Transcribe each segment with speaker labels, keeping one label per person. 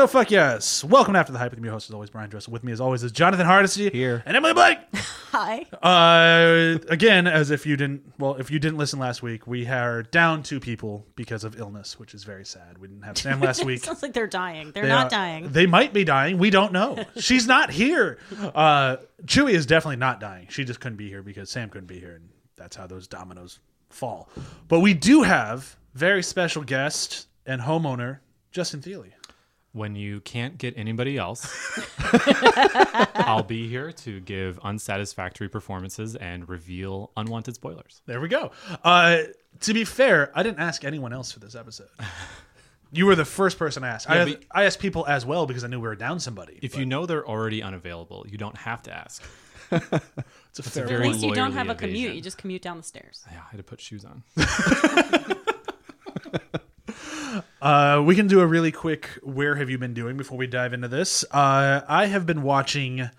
Speaker 1: so fuck yes. Welcome to after the hype with me, your host as always, Brian Dressel. With me as always is Jonathan Hardesty
Speaker 2: Here.
Speaker 1: and Emily Blake.
Speaker 3: Hi.
Speaker 1: Uh, again, as if you didn't, well, if you didn't listen last week, we are down two people because of illness, which is very sad. We didn't have Sam last week.
Speaker 3: Sounds like they're dying. They're
Speaker 1: They
Speaker 3: not
Speaker 1: are-
Speaker 3: dying.
Speaker 1: They might be dying. We don't know. She's not here. Uh, Chewie is definitely not dying. She just couldn't be here because Sam couldn't be here, and that's how those dominoes fall. But we do have very special guest and homeowner Justin Thiele.
Speaker 4: When you can't get anybody else, I'll be here to give unsatisfactory performances and reveal unwanted spoilers.
Speaker 1: There we go. Uh, to be fair, I didn't ask anyone else for this episode. You were the first person I asked. I,
Speaker 4: Yeah,
Speaker 1: asked I asked people as well because I knew we were down somebody.
Speaker 4: If you know they're already unavailable, you don't have to ask.
Speaker 1: it's a fair
Speaker 4: very
Speaker 3: At least you don't have a commute. You just commute down the stairs.
Speaker 4: Yeah, I had to put shoes on.
Speaker 1: Uh, we can do a really quick where have you been doing before we dive into this. Uh, I have been watching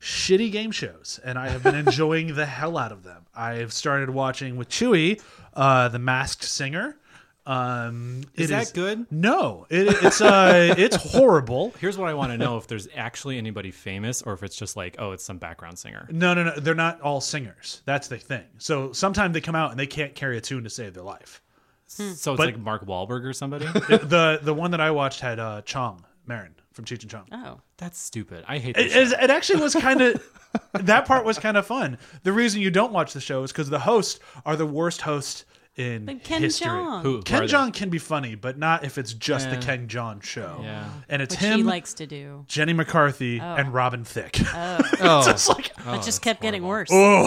Speaker 1: shitty game shows and I have been enjoying the hell out of them. I've started watching with Chewy, uh, The Masked Singer. Um,
Speaker 4: Is
Speaker 1: it
Speaker 4: that good?
Speaker 1: No, it, it's uh, it's horrible.
Speaker 4: Here's what I want to know if there's actually anybody famous or if it's just like, oh, it's some background singer.
Speaker 1: No, no, no, they're not all singers. That's the thing. So sometimes they come out and they can't carry a tune to save their life.
Speaker 4: So it's
Speaker 1: But-
Speaker 4: like Mark Wahlberg or somebody?
Speaker 1: the the one that I watched had uh, Chong Marin from Cheech and Chong.
Speaker 3: Oh.
Speaker 4: That's stupid. I hate
Speaker 1: It,
Speaker 4: this.
Speaker 1: it, it actually was kind of that part was kind of fun. The reason you don't watch the show is because the hosts are the worst hosts in
Speaker 3: But Ken
Speaker 1: history.
Speaker 3: Jeong.
Speaker 4: Who, who are
Speaker 1: Ken
Speaker 4: they?
Speaker 1: Jeong can be funny, but not if it's just the
Speaker 4: Yeah.
Speaker 1: Ken Jeong show.
Speaker 4: Yeah.
Speaker 1: and it's
Speaker 3: Which he
Speaker 1: him,
Speaker 3: likes to do.
Speaker 1: Jenny McCarthy, and Robin Thicke.
Speaker 2: Oh,
Speaker 1: it's like,
Speaker 3: It just kept getting worse.
Speaker 1: oh,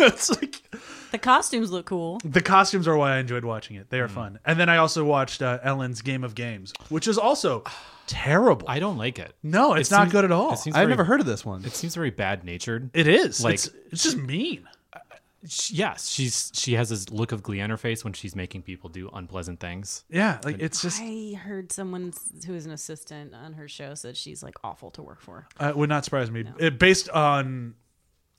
Speaker 1: it's like
Speaker 3: The costumes look cool.
Speaker 1: the costumes are why I enjoyed watching it.
Speaker 4: Mm.
Speaker 1: They are fun. And then I also watched uh, Ellen's Game of Games, which is also terrible.
Speaker 4: I don't like it.
Speaker 1: no, it's
Speaker 4: It
Speaker 1: not
Speaker 4: seems-
Speaker 1: good at all.
Speaker 2: I've
Speaker 4: very-
Speaker 2: never heard of this one.
Speaker 4: It seems very bad natured.
Speaker 1: it is.
Speaker 4: Like-
Speaker 1: it's, it's just mean.
Speaker 4: Yes, she's she has this look of glee on her face when she's making people do unpleasant things.
Speaker 1: Yeah, like it's just
Speaker 3: I heard someone s- who is an assistant on her show said she's like awful to work for.
Speaker 1: uh, would not surprise me. It, based on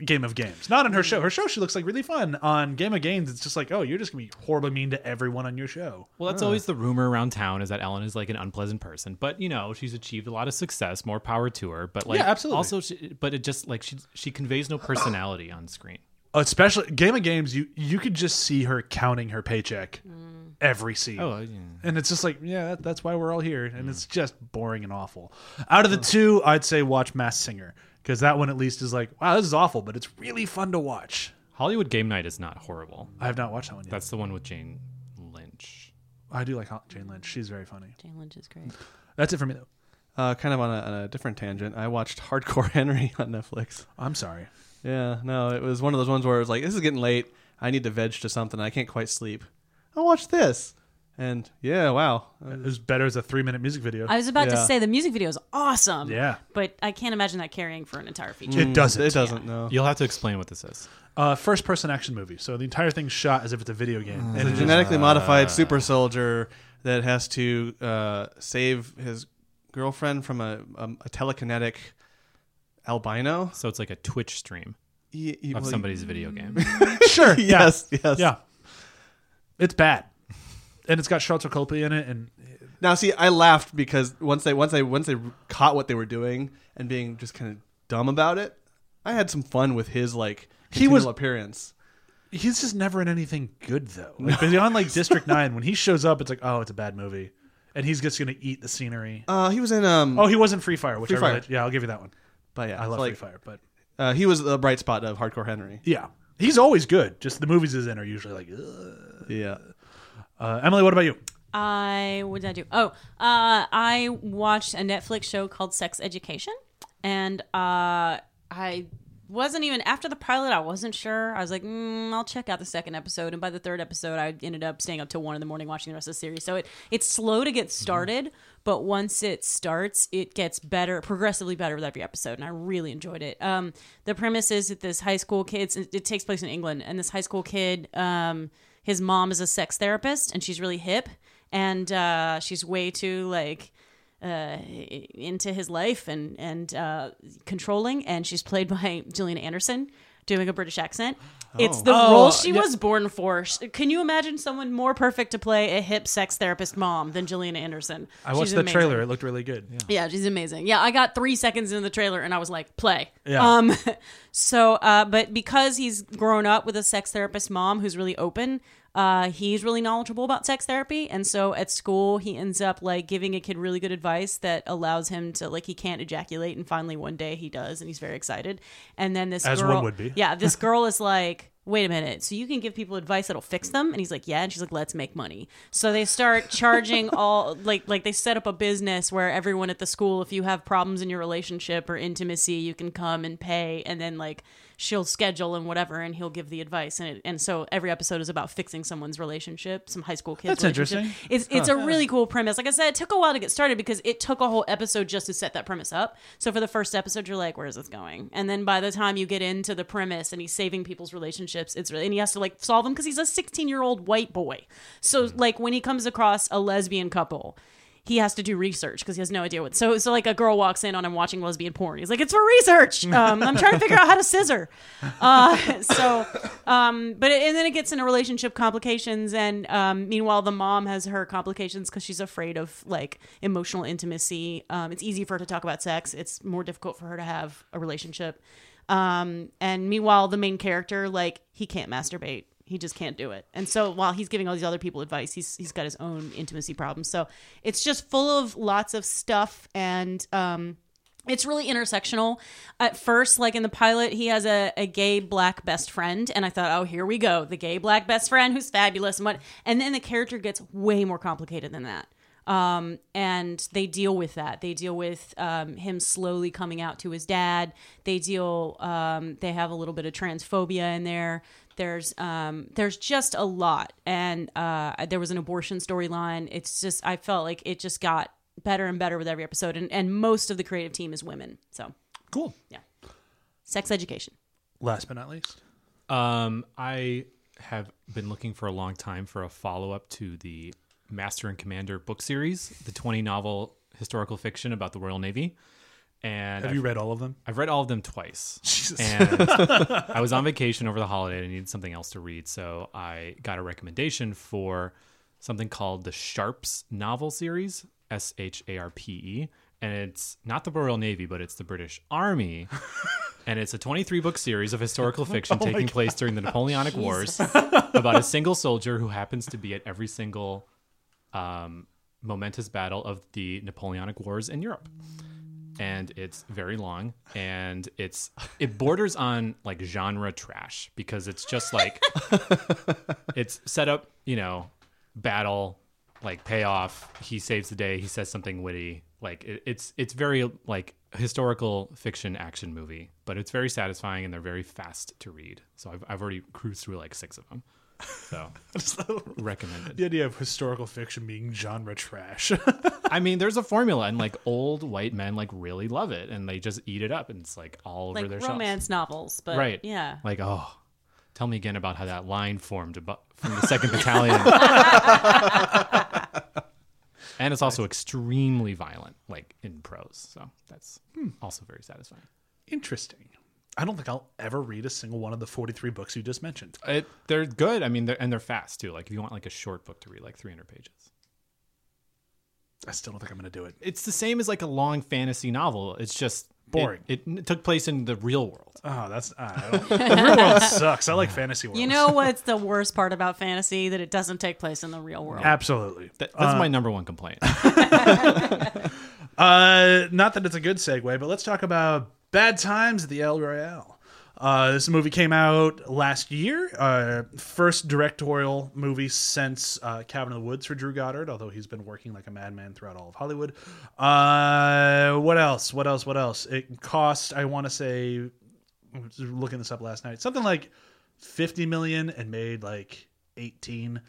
Speaker 1: Game of Games, not on her show. Her show she looks like really fun. On Game of Games, it's just like, oh, you're just gonna be horribly mean to everyone on your show.
Speaker 4: Well, that's always the rumor around town is that Ellen is like an unpleasant person, but you know she's achieved a lot of success. More power to her. But like,
Speaker 1: Yeah, absolutely.
Speaker 4: Also, she, but it just like she she conveys no personality on screen.
Speaker 1: Especially Game of Games, you you could just see her counting her paycheck mm. every scene.
Speaker 4: Oh, yeah.
Speaker 1: And it's just like, yeah, that, that's why we're all here. And it's just boring and awful. Out of the two, I'd say watch Mass Singer because that one at least is like, wow, this is awful, but it's really fun to watch.
Speaker 4: Hollywood Game Night is not horrible.
Speaker 1: I have not watched that one yet.
Speaker 4: That's the one with Jane Lynch.
Speaker 1: I do like Ho- Jane Lynch. She's very funny.
Speaker 3: Jane Lynch is great.
Speaker 1: That's it for me, though.
Speaker 2: Uh, kind of on a, on a different tangent. I watched Hardcore Henry on Netflix.
Speaker 1: I'm sorry.
Speaker 2: Yeah, no, it was one of those ones where it was like, this is getting late. I need to veg to something. I can't quite sleep. I'll watch this. And yeah, wow. Uh,
Speaker 1: It was better as a three minute music video.
Speaker 3: I was about to
Speaker 2: Yeah.
Speaker 3: say the music video is awesome.
Speaker 1: Yeah.
Speaker 3: But I can't imagine that carrying for an entire feature.
Speaker 1: it doesn't.
Speaker 2: It doesn't, no.
Speaker 4: You'll have to explain what this is.
Speaker 1: Uh, first person action movie. So the entire thing's shot as if it's a video game. and
Speaker 2: It's a
Speaker 1: it is-
Speaker 2: genetically modified super soldier that has to uh, save his girlfriend from a, a, a telekinetic albino.
Speaker 4: So it's like a Twitch stream
Speaker 2: Y- y-
Speaker 4: of
Speaker 2: well,
Speaker 4: somebody's video game.
Speaker 1: sure. yeah.
Speaker 2: Yes, yes.
Speaker 1: Yeah. It's bad. And it's got Copley in it. And
Speaker 2: Now, see, I laughed because once they once they once they caught what they were doing and being just kind of dumb about it, I had some fun with his like
Speaker 1: He was-
Speaker 2: appearance.
Speaker 1: he's just never in anything good, though. Like, beyond like District 9, when he shows up, it's like, oh, it's a bad movie. And he's just going to eat the scenery.
Speaker 2: Uh, he was in um,
Speaker 1: Oh, he was in Free Fire, which
Speaker 2: Free
Speaker 1: I
Speaker 2: Fire.
Speaker 1: really, yeah, I'll give you that one.
Speaker 2: but yeah,
Speaker 1: I love
Speaker 2: like,
Speaker 1: Free Fire, but
Speaker 2: Uh, he was the bright spot of Hardcore Henry.
Speaker 1: yeah, he's always good. Just the movies he's in are usually like, Ugh.
Speaker 2: Yeah.
Speaker 1: Uh, Emily, what about you?
Speaker 3: I what did I do? Oh, uh, I watched a Netflix show called Sex Education, and uh, I wasn't even after the pilot. I wasn't sure. I was like, mm, I'll check out the second episode, and by the third episode, I ended up staying up till one in the morning watching the rest of the series. So it it's slow to get started, but once it starts, it gets better, progressively better with every episode, and I really enjoyed it. Um, the premise is that this high school kid, it, it takes place in England, and this high school kid, um, his mom is a sex therapist, and she's really hip, and uh, she's way too like uh, into his life and and uh, controlling, and she's played by Gillian Anderson. doing a British accent. It's the
Speaker 1: Oh,
Speaker 3: role she
Speaker 1: yeah.
Speaker 3: was born for. Can you imagine someone more perfect to play a hip sex therapist mom than Gillian Anderson?
Speaker 1: I watched
Speaker 3: She's
Speaker 1: the
Speaker 3: amazing.
Speaker 1: trailer. It looked really good.
Speaker 3: Yeah, she's amazing. Yeah, I got three seconds in the trailer and I was like, play.
Speaker 1: Yeah.
Speaker 3: Um, so, uh, but because he's grown up with a sex therapist mom who's really open, uh, he's really knowledgeable about sex therapy. And so at school, he ends up like giving a kid really good advice that allows him to like, he can't ejaculate. And finally, one day he does, and he's very excited. And then this
Speaker 1: As
Speaker 3: girl,
Speaker 1: one would be.
Speaker 3: yeah, this girl is like, wait a minute, so you can give people advice that'll fix them? And he's like, yeah. And she's like, let's make money. So they start charging all like like they set up a business where everyone at the school, if you have problems in your relationship or intimacy, you can come and pay, and then like she'll schedule and whatever, and he'll give the advice. And it, and so every episode is about fixing someone's relationship, some high school kids.
Speaker 1: That's interesting.
Speaker 3: It's it's a really cool premise. Like I said, it took a while to get started because it took a whole episode just to set that premise up. So for the first episode, you're like, "Where is this going?" And then by the time you get into the premise and he's saving people's relationships, it's really and he has to like solve them because he's a 16 year old white boy. So hmm. like when he comes across a lesbian couple. He has to do research because he has no idea what. So, so like a girl walks in on him watching lesbian porn. He's like, "It's for research. Um, I'm trying to figure out how to scissor." Uh, so, um, but and then it gets into relationship complications, and um, meanwhile, the mom has her complications because she's afraid of like emotional intimacy. Um, it's easy for her to talk about sex. It's more difficult for her to have a relationship. Um, and meanwhile, the main character, like, he can't masturbate. He just can't do it. And so while he's giving all these other people advice, he's he's got his own intimacy problems. So it's just full of lots of stuff and um it's really intersectional. At first, like in the pilot, he has a, a gay black best friend, and I thought, oh, here we go, the gay black best friend who's fabulous and what. And then the character gets way more complicated than that. Um, and they deal with that. They deal with um, him slowly coming out to his dad. They deal. Um, they have a little bit of transphobia in there. There's um, there's just a lot, and uh, there was an abortion storyline. It's just I felt like it just got better and better with every episode, and, and most of the creative team is women. So
Speaker 1: Cool.
Speaker 3: yeah, sex education.
Speaker 1: Last but not least,
Speaker 4: Um, I have been looking for a long time for a follow up to the Master and Commander book series, the 20 novel historical fiction about the Royal Navy. And
Speaker 1: have
Speaker 4: I've,
Speaker 1: you read all of them?
Speaker 4: I've read all of them twice.
Speaker 1: Jesus.
Speaker 4: And I was on vacation over the holiday and I needed something else to read. So I got a recommendation for something called the Sharps novel series, S H A R P E. And it's not the Royal Navy, but it's the British Army. and it's a 23 book series of historical fiction taking place during the Napoleonic Wars about a single soldier who happens to be at every single um, momentous battle of the Napoleonic Wars in Europe. And it's very long, and it's it borders on like genre trash because it's just like it's set up, you know, battle, like payoff. He saves the day. He says something witty. Like it, it's it's very like historical fiction action movie, but it's very satisfying and they're very fast to read. So I've I've already cruised through like six of them. So recommended.
Speaker 1: the idea of historical fiction being genre trash.
Speaker 4: I mean, there's a formula, and like old white men like really love it, and they just eat it up, and it's like all over their shelves.
Speaker 3: Like
Speaker 4: their
Speaker 3: romance novels, but
Speaker 4: right?
Speaker 3: yeah.
Speaker 4: Like, oh, tell me again about how that line formed about from the second battalion. and it's also extremely violent, like in prose. So that's hmm. also very satisfying.
Speaker 1: Interesting. I don't think I'll ever read a single one of the 43 books you just mentioned.
Speaker 4: It, they're good. I mean, they're, and they're fast too. Like if you want like a short book to read, like 300 pages.
Speaker 1: I still don't think I'm going to do it.
Speaker 4: It's the same as like a long fantasy novel. It's just
Speaker 1: Boring.
Speaker 4: It, it took place in the real world.
Speaker 1: Oh, that's I don't, the real world sucks. I like fantasy world.
Speaker 3: You know what's the worst part about fantasy? That it doesn't take place in the real world.
Speaker 1: absolutely.
Speaker 4: That, that's my number one complaint.
Speaker 1: Uh, not that it's a good segue, but let's talk about Bad Times at the El Royale. Uh, this movie came out last year. Uh, first directorial movie since uh, Cabin in the Woods for Drew Goddard, although he's been working like a madman throughout all of Hollywood. Uh, what else? What else? What else? It cost, I want to say, looking this up last night, something like 50 million and made like 18.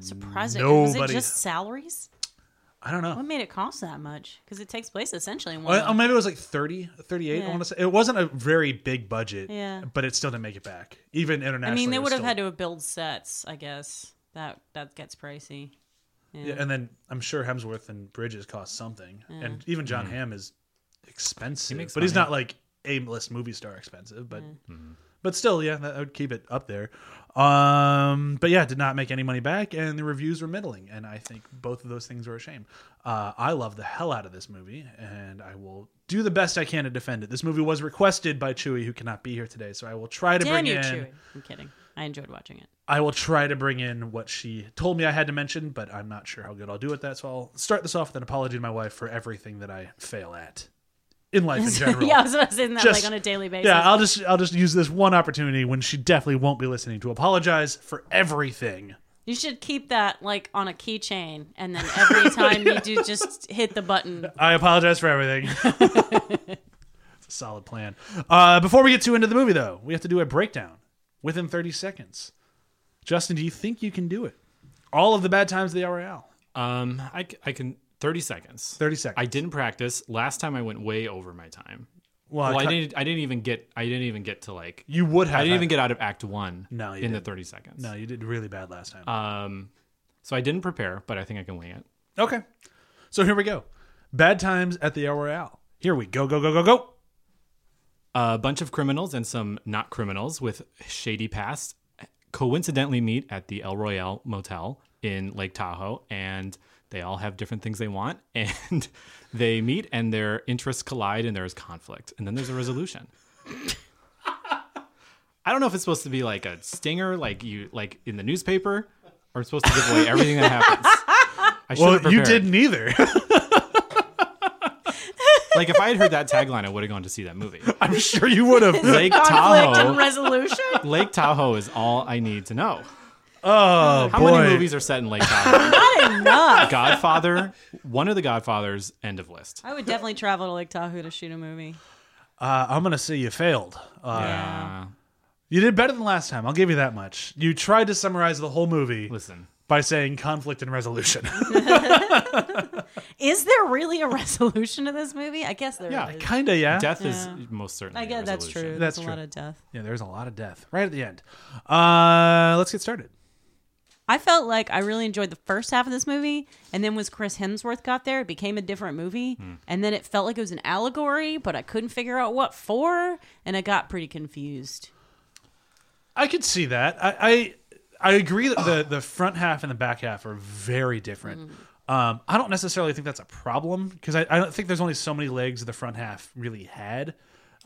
Speaker 3: Surprising. Was it
Speaker 1: Nobody-
Speaker 3: just salaries?
Speaker 1: I don't know.
Speaker 3: What made it cost that much? Because it takes place essentially in one.
Speaker 1: Well, maybe it was like 30, 38, I
Speaker 3: Yeah.
Speaker 1: want to say. It wasn't a very big budget,
Speaker 3: Yeah.
Speaker 1: but it still didn't make it back. Even internationally.
Speaker 3: I mean, they would have
Speaker 1: still-
Speaker 3: had to have built sets. I guess that that gets pricey. Yeah.
Speaker 1: Yeah, and then I'm sure Hemsworth and Bridges cost something. And even John mm. Hamm is expensive.
Speaker 4: makes
Speaker 1: but he's not like A list movie star expensive. But, but mm-hmm. but still, yeah, that, that would keep it up there. Um, but yeah, did not make any money back, and the reviews were middling, and I think both of those things were a shame. Uh, I love the hell out of this movie, and I will do the best I can to defend it. This movie was requested by Chewy, who cannot be here today, so I will try to
Speaker 3: Damn
Speaker 1: bring
Speaker 3: you,
Speaker 1: in.
Speaker 3: Chewie. I'm kidding. I enjoyed watching it.
Speaker 1: I will try to bring in what she told me I had to mention, but I'm not sure how good I'll do at that. So I'll start this off with an apology to my wife for everything that I fail at in life in general.
Speaker 3: yeah, I was about to say that
Speaker 1: Just-
Speaker 3: like on a daily basis.
Speaker 1: Yeah, I'll just I'll just use this one opportunity when she definitely won't be listening to apologize for everything.
Speaker 3: you should keep that like on a keychain, and then every time you do, just hit the button.
Speaker 1: I apologize for everything. it's a solid plan. Uh, before we get too into the movie, though, we have to do a breakdown within 30 seconds. Justin, do you think you can do it? All of the bad times of the Royale.
Speaker 4: Um, I, I can 30 seconds.
Speaker 1: 30 seconds.
Speaker 4: I didn't practice. Last time I went way over my time.
Speaker 1: well,
Speaker 4: Well, I
Speaker 1: cut-
Speaker 4: didn't. I didn't even get. I didn't even get to like.
Speaker 1: You would have.
Speaker 4: I didn't
Speaker 1: had-
Speaker 4: even get out of Act One.
Speaker 1: No, you
Speaker 4: in the
Speaker 1: didn't.
Speaker 4: 30 seconds.
Speaker 1: No, you did really bad last time.
Speaker 4: Um, so I didn't prepare, but I think I can wing it.
Speaker 1: okay. So here we go. Bad times at the El Royale. Here we go, go, go, go, go.
Speaker 4: A bunch of criminals and some not criminals with shady past coincidentally meet at the El Royale Motel in Lake Tahoe, and they all have different things they want, and they meet, and their interests collide, and there's conflict, and then there's a resolution. I don't know if it's supposed to be like a stinger, like you like in the newspaper, or it's supposed to give away everything that happens. I should
Speaker 1: Well, you didn't either.
Speaker 4: Like if I had heard that tagline, I would have gone to see that movie.
Speaker 1: I'm sure you would have.
Speaker 4: Lake
Speaker 3: Conflict and
Speaker 4: Tahoe.
Speaker 3: resolution.
Speaker 4: Lake Tahoe is all I need to know.
Speaker 1: Oh,
Speaker 4: How
Speaker 1: boy.
Speaker 4: many movies are set in Lake Tahoe?
Speaker 3: Not enough.
Speaker 4: Godfather, one of the Godfathers, end of list.
Speaker 3: I would definitely travel to Lake Tahoe to shoot a movie.
Speaker 1: Uh, I'm going to say you failed. Uh,
Speaker 3: Yeah.
Speaker 1: You did better than last time. I'll give you that much. You tried to summarize the whole movie
Speaker 4: listen,
Speaker 1: by saying conflict and resolution.
Speaker 3: Is there really a resolution to this movie? I guess there is.
Speaker 4: Yeah,
Speaker 1: kind of, yeah.
Speaker 4: death is most certainly.
Speaker 3: I
Speaker 4: a
Speaker 3: guess that's
Speaker 4: resolution.
Speaker 3: true.
Speaker 1: That's
Speaker 3: That's a
Speaker 1: true.
Speaker 3: lot of death.
Speaker 1: Yeah, there's a lot of death right at the end. Uh, let's get started.
Speaker 3: I felt like I really enjoyed the first half of this movie, and then once Chris Hemsworth got there, it became a different movie,
Speaker 1: Hmm.
Speaker 3: and then it felt like it was an allegory, but I couldn't figure out what for, and I got pretty confused.
Speaker 1: I could see that. I I, I agree that the the front half and the back half are very different. Um, I don't necessarily think that's a problem because I, I don't think there's only so many legs the front half really had.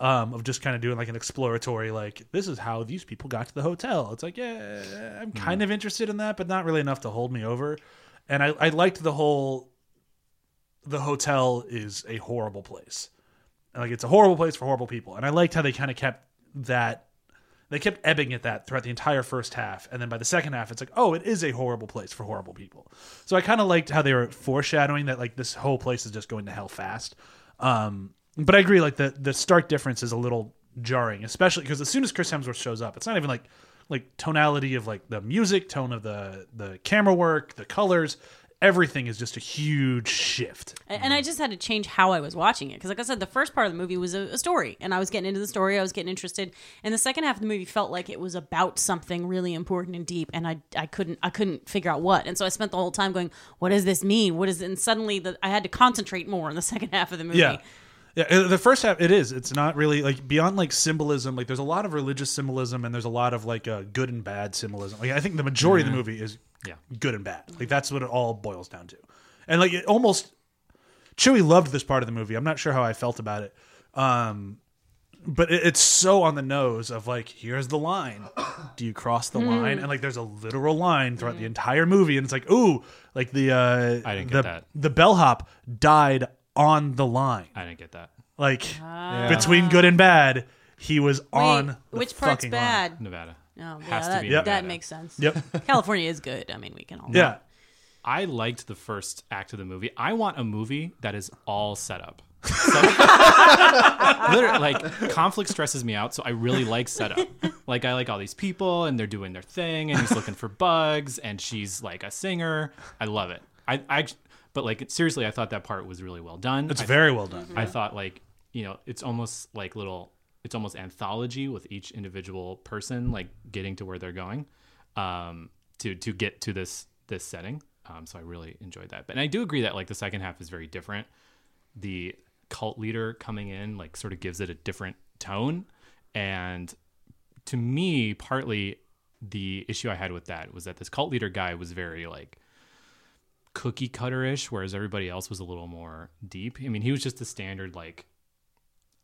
Speaker 1: Um, of just kind of doing like an exploratory, like this is how these people got to the hotel. It's like, yeah, I'm kind of interested in that, but not really enough to hold me over. And I, I liked the whole. The hotel is a horrible place. Like it's a horrible place for horrible people, and I liked how they kind of kept that they kept ebbing at that throughout the entire first half and then by the second half it's like oh it is a horrible place for horrible people so i kind of liked how they were foreshadowing that like this whole place is just going to hell fast um but i agree like the the stark difference is a little jarring especially because as soon as chris hemsworth shows up it's not even like like tonality of like the music tone of the the camera work the colors everything is just a huge shift
Speaker 3: And, and I just had to change how I was watching it because, like I said, the first part of the movie was a, a story, and I was getting into the story, I was getting interested, and the second half of the movie felt like it was about something really important and deep, and I I couldn't I couldn't figure out what, and so I spent the whole time going, what does this mean? What is it? And suddenly, the, I had to concentrate more in the second half of the movie.
Speaker 1: Yeah. Yeah, the first half it is. It's not really like beyond like symbolism. Like there's a lot of religious symbolism and there's a lot of like uh, good and bad symbolism. Like I think the majority of the movie is
Speaker 4: Yeah.
Speaker 1: good and bad. Like that's what it all boils down to. And like it almost Chewie loved this part of the movie. I'm not sure how I felt about it. Um but it, it's so on the nose of like here's the line. Do you cross the line? And like there's a literal line throughout the entire movie and it's like ooh, like the uh
Speaker 4: I didn't
Speaker 1: the,
Speaker 4: get that.
Speaker 1: the bellhop died on the line.
Speaker 4: I didn't get that.
Speaker 1: Like ah. between good and bad, he was
Speaker 3: Wait,
Speaker 1: on the
Speaker 3: which part's
Speaker 1: fucking line.
Speaker 3: bad?
Speaker 4: Nevada.
Speaker 3: Oh, yeah,
Speaker 4: Has to
Speaker 3: that,
Speaker 4: be
Speaker 3: that makes sense.
Speaker 1: Yep.
Speaker 3: California is good. I mean, we can all.
Speaker 1: Yeah.
Speaker 4: I liked the first act of the movie. I want a movie that is all setup. Literally, like conflict stresses me out, so I really like setup. Like I like all these people and they're doing their thing, and he's looking for bugs, and she's like a singer. I love it. I, I, but like seriously, I thought that part was really well done.
Speaker 1: It's
Speaker 4: I,
Speaker 1: very well done.
Speaker 4: I thought like you know it's almost like little it's almost anthology with each individual person like getting to where they're going um to to get to this this setting um so i really enjoyed that but i do agree that like the second half is very different the cult leader coming in like sort of gives it a different tone and to me, partly the issue I had with that was that this cult leader guy was very like cookie cutter-ish, whereas everybody else was a little more deep. I mean, he was just the standard like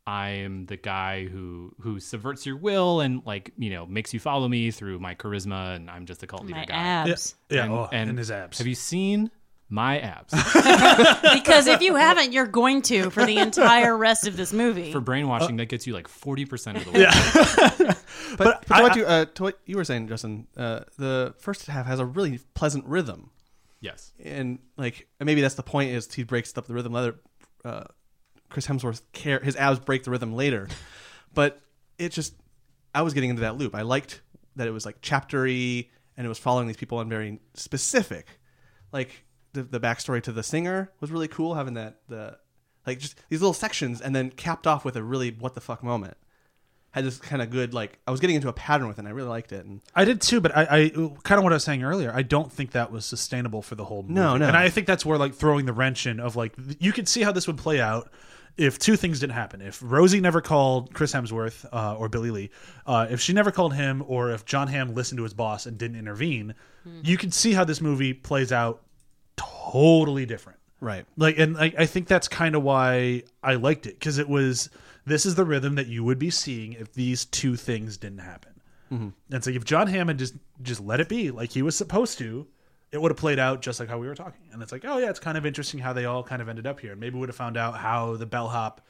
Speaker 4: I am the guy who who subverts your will and like you know makes you follow me through my charisma, and I'm just a cult leader
Speaker 3: My
Speaker 4: guy.
Speaker 3: abs.
Speaker 1: Yeah,
Speaker 4: and,
Speaker 1: oh,
Speaker 4: and
Speaker 1: and his abs.
Speaker 4: Have you seen my abs?
Speaker 3: because if you haven't, you're going to for the entire rest of this movie.
Speaker 4: For brainwashing, that gets you like forty percent of the way. Yeah.
Speaker 2: But, but, to,
Speaker 1: I-
Speaker 2: what you, uh, to what you were saying, Justin, uh, the first half has a really pleasant rhythm,
Speaker 4: yes.
Speaker 2: and like and maybe that's the point is he breaks up the rhythm. Later, uh, Chris Hemsworth care his abs break the rhythm later, but it just I was getting into that loop. I liked that it was like chaptery and it was following these people and very specific, like the the backstory to the singer was really cool. Having that the like just these little sections and then capped off with a really what the fuck moment. Had this kind of good like I was getting into a pattern with it. and I really liked it. And
Speaker 1: I did too, but I, I kind of what I was saying earlier. I don't think that was sustainable for the whole movie.
Speaker 2: No, no.
Speaker 1: And I think that's where like throwing the wrench in of like you could see how this would play out if two things didn't happen. If Rosie never called Chris Hemsworth uh, or Billy Lee, uh, if she never called him, or if John Hamm listened to his boss and didn't intervene, you could see how this movie plays out totally different.
Speaker 2: right,
Speaker 1: Like, and I, I think that's kind of why I liked it because it was this is the rhythm that you would be seeing if these two things didn't happen. And so if John Hammond just just let it be like he was supposed to, it would have played out just like how we were talking. And it's like, oh yeah, it's kind of interesting how they all kind of ended up here. And maybe we would have found out how the bellhop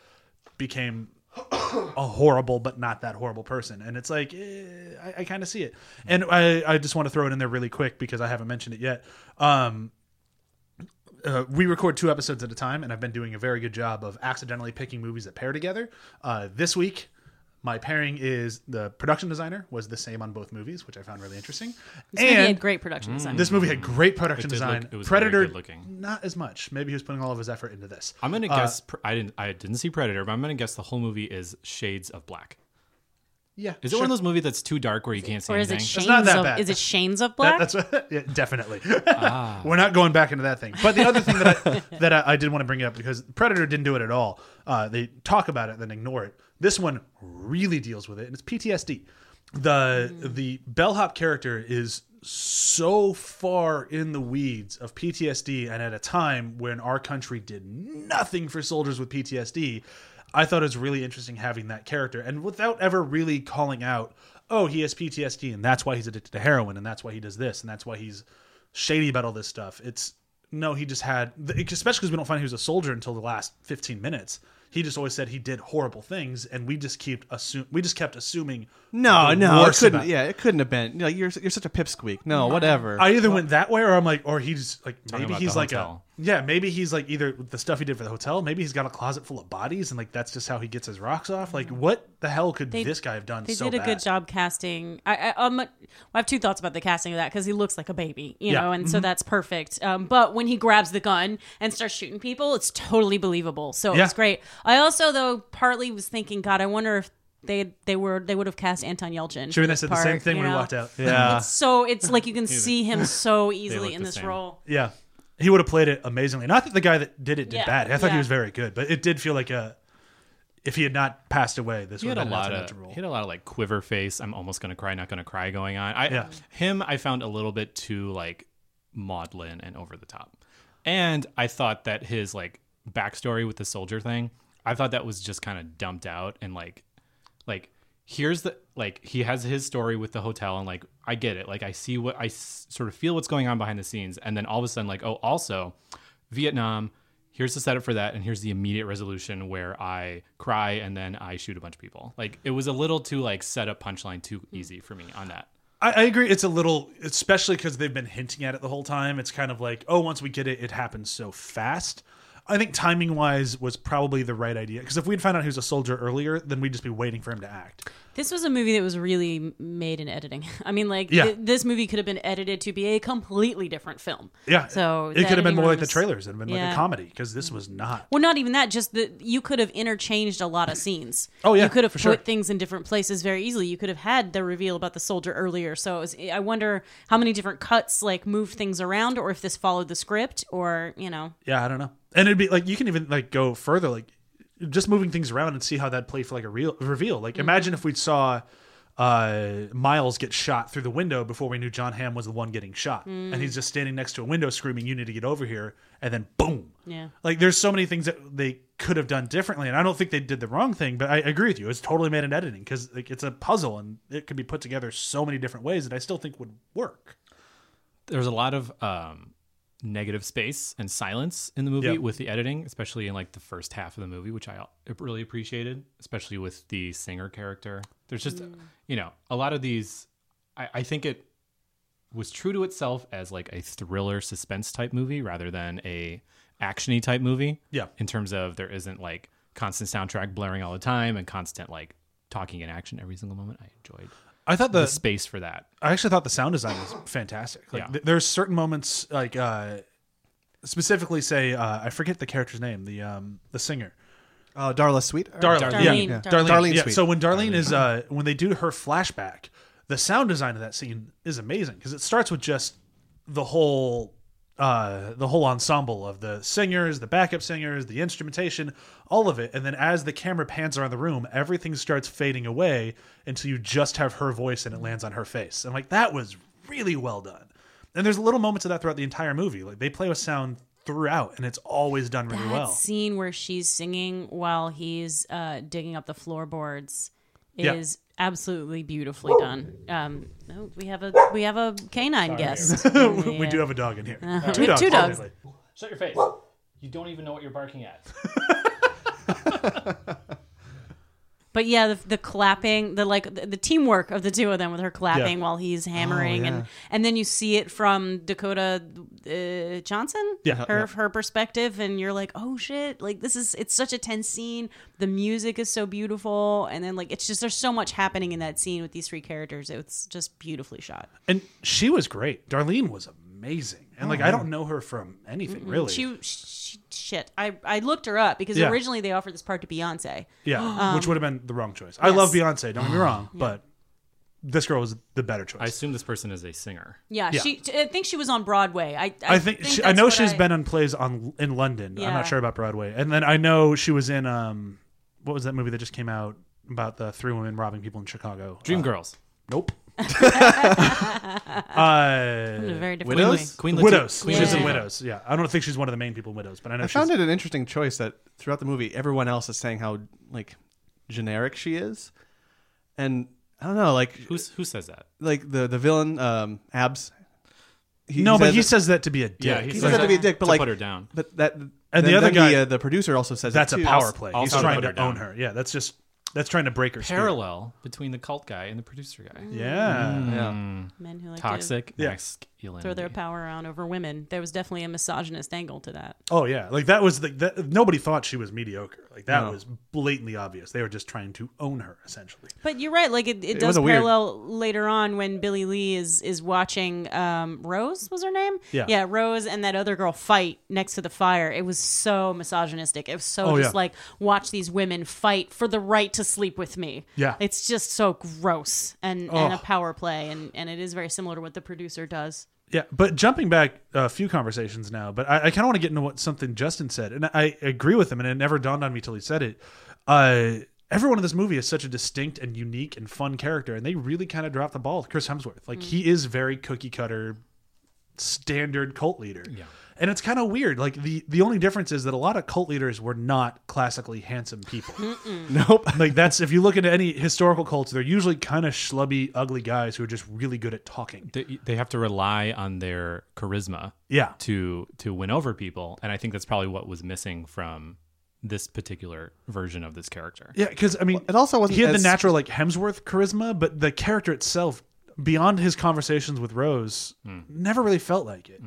Speaker 1: became a horrible but not that horrible person. And it's like, eh, I, I kind of see it. And I, I just want to throw it in there really quick because I haven't mentioned it yet. Um, uh, we record two episodes at a time, and I've been doing a very good job of accidentally picking movies that pair together. Uh, this week, my pairing is the production designer was the same on both movies, which I found really interesting.
Speaker 3: this movie
Speaker 1: and
Speaker 3: had great production design.
Speaker 1: this movie had great production
Speaker 4: It did look-
Speaker 1: design.
Speaker 4: it was very
Speaker 1: Predator,
Speaker 4: good looking.
Speaker 1: not as much. Maybe he was putting all of his effort into this.
Speaker 4: I'm gonna
Speaker 1: Uh,
Speaker 4: guess. I didn't. I didn't see Predator, but I'm gonna guess the whole movie is shades of black.
Speaker 1: Yeah,
Speaker 4: Is it one of those movies that's too dark where you can't see
Speaker 3: or is it
Speaker 4: anything?
Speaker 3: Shanes
Speaker 1: not that
Speaker 3: of
Speaker 1: bad.
Speaker 3: is it Shanes of
Speaker 1: That-
Speaker 3: Black?
Speaker 1: that's what, yeah, definitely.
Speaker 4: Ah.
Speaker 1: We're not going back into that thing. But the other thing that I, that I, I did want to bring up because Predator didn't do it at all. Uh, they talk about it then ignore it. This one really deals with it, and it's PTSD. The the bellhop character is so far in the weeds of PTSD, and at a time when our country did nothing for soldiers with PTSD, I thought it was really interesting having that character, and without ever really calling out, oh, he has PTSD, and that's why he's addicted to heroin, and that's why he does this, and that's why he's shady about all this stuff. It's no, he just had, especially because we don't find he was a soldier until the last 15 minutes. He just always said he did horrible things, and we just keep assume we just kept assuming.
Speaker 2: no, no, it couldn't.
Speaker 1: about-
Speaker 2: Yeah, it couldn't have been. You know, you're you're such a pipsqueak. No, whatever.
Speaker 1: I either went that way, or I'm like, or he's like, maybe he's like
Speaker 4: hotel.
Speaker 1: a, yeah, maybe he's like either the stuff he did for the hotel, maybe he's got a closet full of bodies, and like that's just how he gets his rocks off. Like, what the hell could
Speaker 3: They-
Speaker 1: this guy have done?
Speaker 3: They
Speaker 1: so
Speaker 3: did a
Speaker 1: bad?
Speaker 3: good job casting. I, I, um, I have two thoughts about the casting of that because he looks like a baby, you
Speaker 1: Yeah. Mm-hmm.
Speaker 3: know, and so that's perfect. Um, but when he grabs the gun and starts shooting people, it's totally believable. So it
Speaker 1: Yeah.
Speaker 3: was great. I also, though, partly was thinking, God, I wonder if they they were they would have cast Anton Yelchin.
Speaker 1: Sure,
Speaker 3: for
Speaker 1: they
Speaker 3: this
Speaker 1: said the same thing
Speaker 3: you
Speaker 1: when we
Speaker 3: know?
Speaker 1: walked out.
Speaker 2: yeah,
Speaker 3: It's so it's like you can see him so easily
Speaker 4: look
Speaker 3: in
Speaker 4: the
Speaker 3: this
Speaker 4: same.
Speaker 3: role.
Speaker 1: Yeah, he would have played it amazingly. Not that the guy that did it did
Speaker 3: Yeah,
Speaker 1: bad. I thought he was very good, but it did feel like a. If he had not passed away, this
Speaker 4: He
Speaker 1: would
Speaker 4: had
Speaker 1: have
Speaker 4: a lot of
Speaker 1: Anton role.
Speaker 4: he had a lot of like quiver face. I'm almost gonna cry, not gonna cry going on. I
Speaker 1: Yeah.
Speaker 4: him I found a little bit too like maudlin and over the top, and I thought that his like backstory with the soldier thing, I thought that was just kind of dumped out and like like here's the like he has his story with the hotel and like I get it like I see what I s- sort of feel what's going on behind the scenes and then all of a sudden like oh also Vietnam here's the setup for that and here's the immediate resolution where I cry and then I shoot a bunch of people like it was a little too like set up punchline too hmm. easy for me on that
Speaker 1: I, I agree. It's a little, especially because they've been hinting at it the whole time. It's kind of like, oh, once we get it, it happens so fast. I think timing wise was probably the right idea because if we'd found out he was a soldier earlier, then we'd just be waiting for him to act.
Speaker 3: This was a movie that was really made in editing. I mean, like
Speaker 1: Yeah.
Speaker 3: th- this movie could have been edited to be a completely different film.
Speaker 1: Yeah.
Speaker 3: So
Speaker 1: it could have been more like the trailers. It would have been like a comedy because this was not.
Speaker 3: Well, not even that. Just that you could have interchanged a lot of scenes.
Speaker 1: Oh, yeah,
Speaker 3: you could have put
Speaker 1: sure.
Speaker 3: things in different places very easily. You could have had the reveal about the soldier earlier. So it was, I wonder how many different cuts like moved things around, or if this followed the script, or you know,
Speaker 1: Yeah, I don't know. And it'd be like you can even like go further, like just moving things around and see how that played for like a real reveal. Like imagine if we saw uh, Miles get shot through the window before we knew John Hamm was the one getting shot, and
Speaker 3: Mm.
Speaker 1: he's just standing next to a window screaming, "You need to get over here!" And then boom.
Speaker 3: Yeah.
Speaker 1: Like there's so many things that they could have done differently, and I don't think they did the wrong thing. But I agree with you; it's totally made in editing because like, it's a puzzle and it could be put together so many different ways that I still think would work.
Speaker 4: there's a lot of um, negative space and silence in the movie
Speaker 1: Yep.
Speaker 4: with the editing, especially in like the first half of the movie, which I really appreciated, especially with the singer character. There's just, mm. you know, a lot of these. I, I think it was true to itself as like a thriller suspense type movie rather than a actiony type movie.
Speaker 1: Yeah.
Speaker 4: In terms of there isn't like constant soundtrack blaring all the time and constant like talking in action every single moment. I enjoyed
Speaker 1: I thought
Speaker 4: the
Speaker 1: the
Speaker 4: space for that.
Speaker 1: I actually thought the sound design was fantastic. Like
Speaker 4: Yeah.
Speaker 1: th- there's certain moments like uh specifically say uh I forget the character's name, the um the singer.
Speaker 2: Oh, Darla Sweet.
Speaker 1: Darlene.
Speaker 3: Darlene.
Speaker 1: Yeah.
Speaker 3: Yeah.
Speaker 1: Darlene.
Speaker 2: Darlene
Speaker 1: yeah.
Speaker 2: Sweet.
Speaker 1: So when Darlene is uh when they do her flashback, the sound design of that scene is amazing because it starts with just the whole uh the whole ensemble of the singers, the backup singers, the instrumentation, all of it. And then as the camera pans around the room, everything starts fading away until you just have her voice and it lands on her face. And like that was really well done. And there's little moments of that throughout the entire movie. Like they play with sound throughout and it's always done really
Speaker 3: That
Speaker 1: well.
Speaker 3: scene where she's singing while he's uh, digging up the floorboards is absolutely beautifully done. Um, oh, we have a we have a canine guest.
Speaker 1: we do have a dog in here.
Speaker 3: we have two dogs.
Speaker 1: technically.
Speaker 4: Shut your face. You don't even know what you're barking at.
Speaker 3: But yeah, the, the clapping, the like the, the teamwork of the two of them with her clapping
Speaker 1: Yeah.
Speaker 3: while he's hammering,
Speaker 2: yeah.
Speaker 3: and and then you see it from Dakota uh, Johnson,
Speaker 1: Yeah.
Speaker 3: her
Speaker 1: Yeah.
Speaker 3: her perspective, and you're like, oh shit, like this is it's such a tense scene. The music is so beautiful, and then like it's just there's so much happening in that scene with these three characters. It's just beautifully shot.
Speaker 1: And she was great. Darlene was amazing. And like I don't know her from anything really.
Speaker 3: She, she shit. I I looked her up because
Speaker 1: Yeah.
Speaker 3: originally they offered this part to Beyonce.
Speaker 1: yeah, which would have been the wrong choice. I love Beyonce, don't get me wrong, but this girl was the better choice.
Speaker 4: I assume this person is a singer.
Speaker 3: Yeah,
Speaker 1: Yeah.
Speaker 3: she. I think she was on Broadway. I
Speaker 1: I think, she, I
Speaker 3: that's
Speaker 1: know
Speaker 3: what
Speaker 1: she's
Speaker 3: I-
Speaker 1: been on plays on in London. I'm
Speaker 3: Yeah.
Speaker 1: not sure about Broadway. And then I know she was in um what was that movie that just came out about the three women robbing people in Chicago?
Speaker 4: Dreamgirls.
Speaker 1: Uh, nope.
Speaker 3: A
Speaker 1: uh,
Speaker 3: very different
Speaker 2: Widows?
Speaker 3: movie.
Speaker 4: Queen Latifah-
Speaker 1: Widows.
Speaker 4: Queen
Speaker 1: She's in
Speaker 3: Latifah.
Speaker 1: Widows. Yeah, I don't think she's one of the main people in Widows, but I know
Speaker 2: I
Speaker 1: she's.
Speaker 2: found it an interesting choice that throughout the movie, everyone else is saying how like generic she is, and I don't know, like
Speaker 4: Who's who says that?
Speaker 2: like the the villain, um, Abs. He,
Speaker 1: no, but
Speaker 2: says
Speaker 1: he
Speaker 2: that-
Speaker 1: says that to be a dick.
Speaker 4: Yeah, he
Speaker 2: he
Speaker 4: says
Speaker 2: says that to be a dick, but
Speaker 4: to
Speaker 2: like
Speaker 4: put her down.
Speaker 2: But that
Speaker 1: And
Speaker 2: and
Speaker 1: the
Speaker 2: the
Speaker 1: other
Speaker 2: other
Speaker 1: guy-
Speaker 2: the, uh, the producer also says
Speaker 1: that's
Speaker 2: it
Speaker 1: a
Speaker 2: too.
Speaker 1: power play.
Speaker 4: also
Speaker 1: He's
Speaker 4: to
Speaker 1: trying
Speaker 4: put
Speaker 1: to
Speaker 4: her
Speaker 1: own her. Yeah, that's just that's trying to break her spirit.
Speaker 4: Parallel between the cult guy and the producer guy.
Speaker 1: Yeah. Mm.
Speaker 2: Yeah.
Speaker 3: Men who like
Speaker 4: Toxic
Speaker 1: Yeah.
Speaker 4: masculinity.
Speaker 3: To throw their power around over women. There was definitely a misogynist angle to that.
Speaker 1: Oh yeah, like that was the that, nobody thought she was mediocre. Like that
Speaker 2: No.
Speaker 1: was blatantly obvious. They were just trying to own her essentially.
Speaker 3: But you're right. Like it, it, does
Speaker 2: was a weird-
Speaker 3: parallel later on when Billy Lee is is watching um, Rose was her name.
Speaker 1: Yeah.
Speaker 3: yeah, Rose and that other girl fight next to the fire. It was so misogynistic. It was so
Speaker 1: Oh,
Speaker 3: just
Speaker 1: yeah.
Speaker 3: like watch these women fight for the right to sleep with me.
Speaker 1: Yeah.
Speaker 3: it's just so gross and and a
Speaker 1: Oh.
Speaker 3: power play, and and it is very similar to what the producer does.
Speaker 1: Yeah, but jumping back a few conversations now, but I, I kind of want to get into what something Justin said, and I agree with him, and it never dawned on me till he said it. Uh, everyone in this movie is such a distinct and unique and fun character, and they really kind of dropped the ball. with Chris Hemsworth, like he is very cookie cutter, standard cult leader.
Speaker 4: Yeah.
Speaker 1: And it's kind of weird. Like the the only difference is that a lot of cult leaders were not classically handsome people.
Speaker 2: Nope.
Speaker 1: like that's if you look into any historical cults, they're usually kind of schlubby, ugly guys who are just really good at talking.
Speaker 4: They, they have to rely on their charisma
Speaker 1: Yeah.
Speaker 4: to to win over people, and I think that's probably what was missing from this particular version of this character.
Speaker 1: Yeah, because I mean,
Speaker 2: it also wasn't
Speaker 1: he had
Speaker 2: as-
Speaker 1: the natural like Hemsworth charisma, but the character itself, beyond his conversations with Rose, hmm. never really felt like it.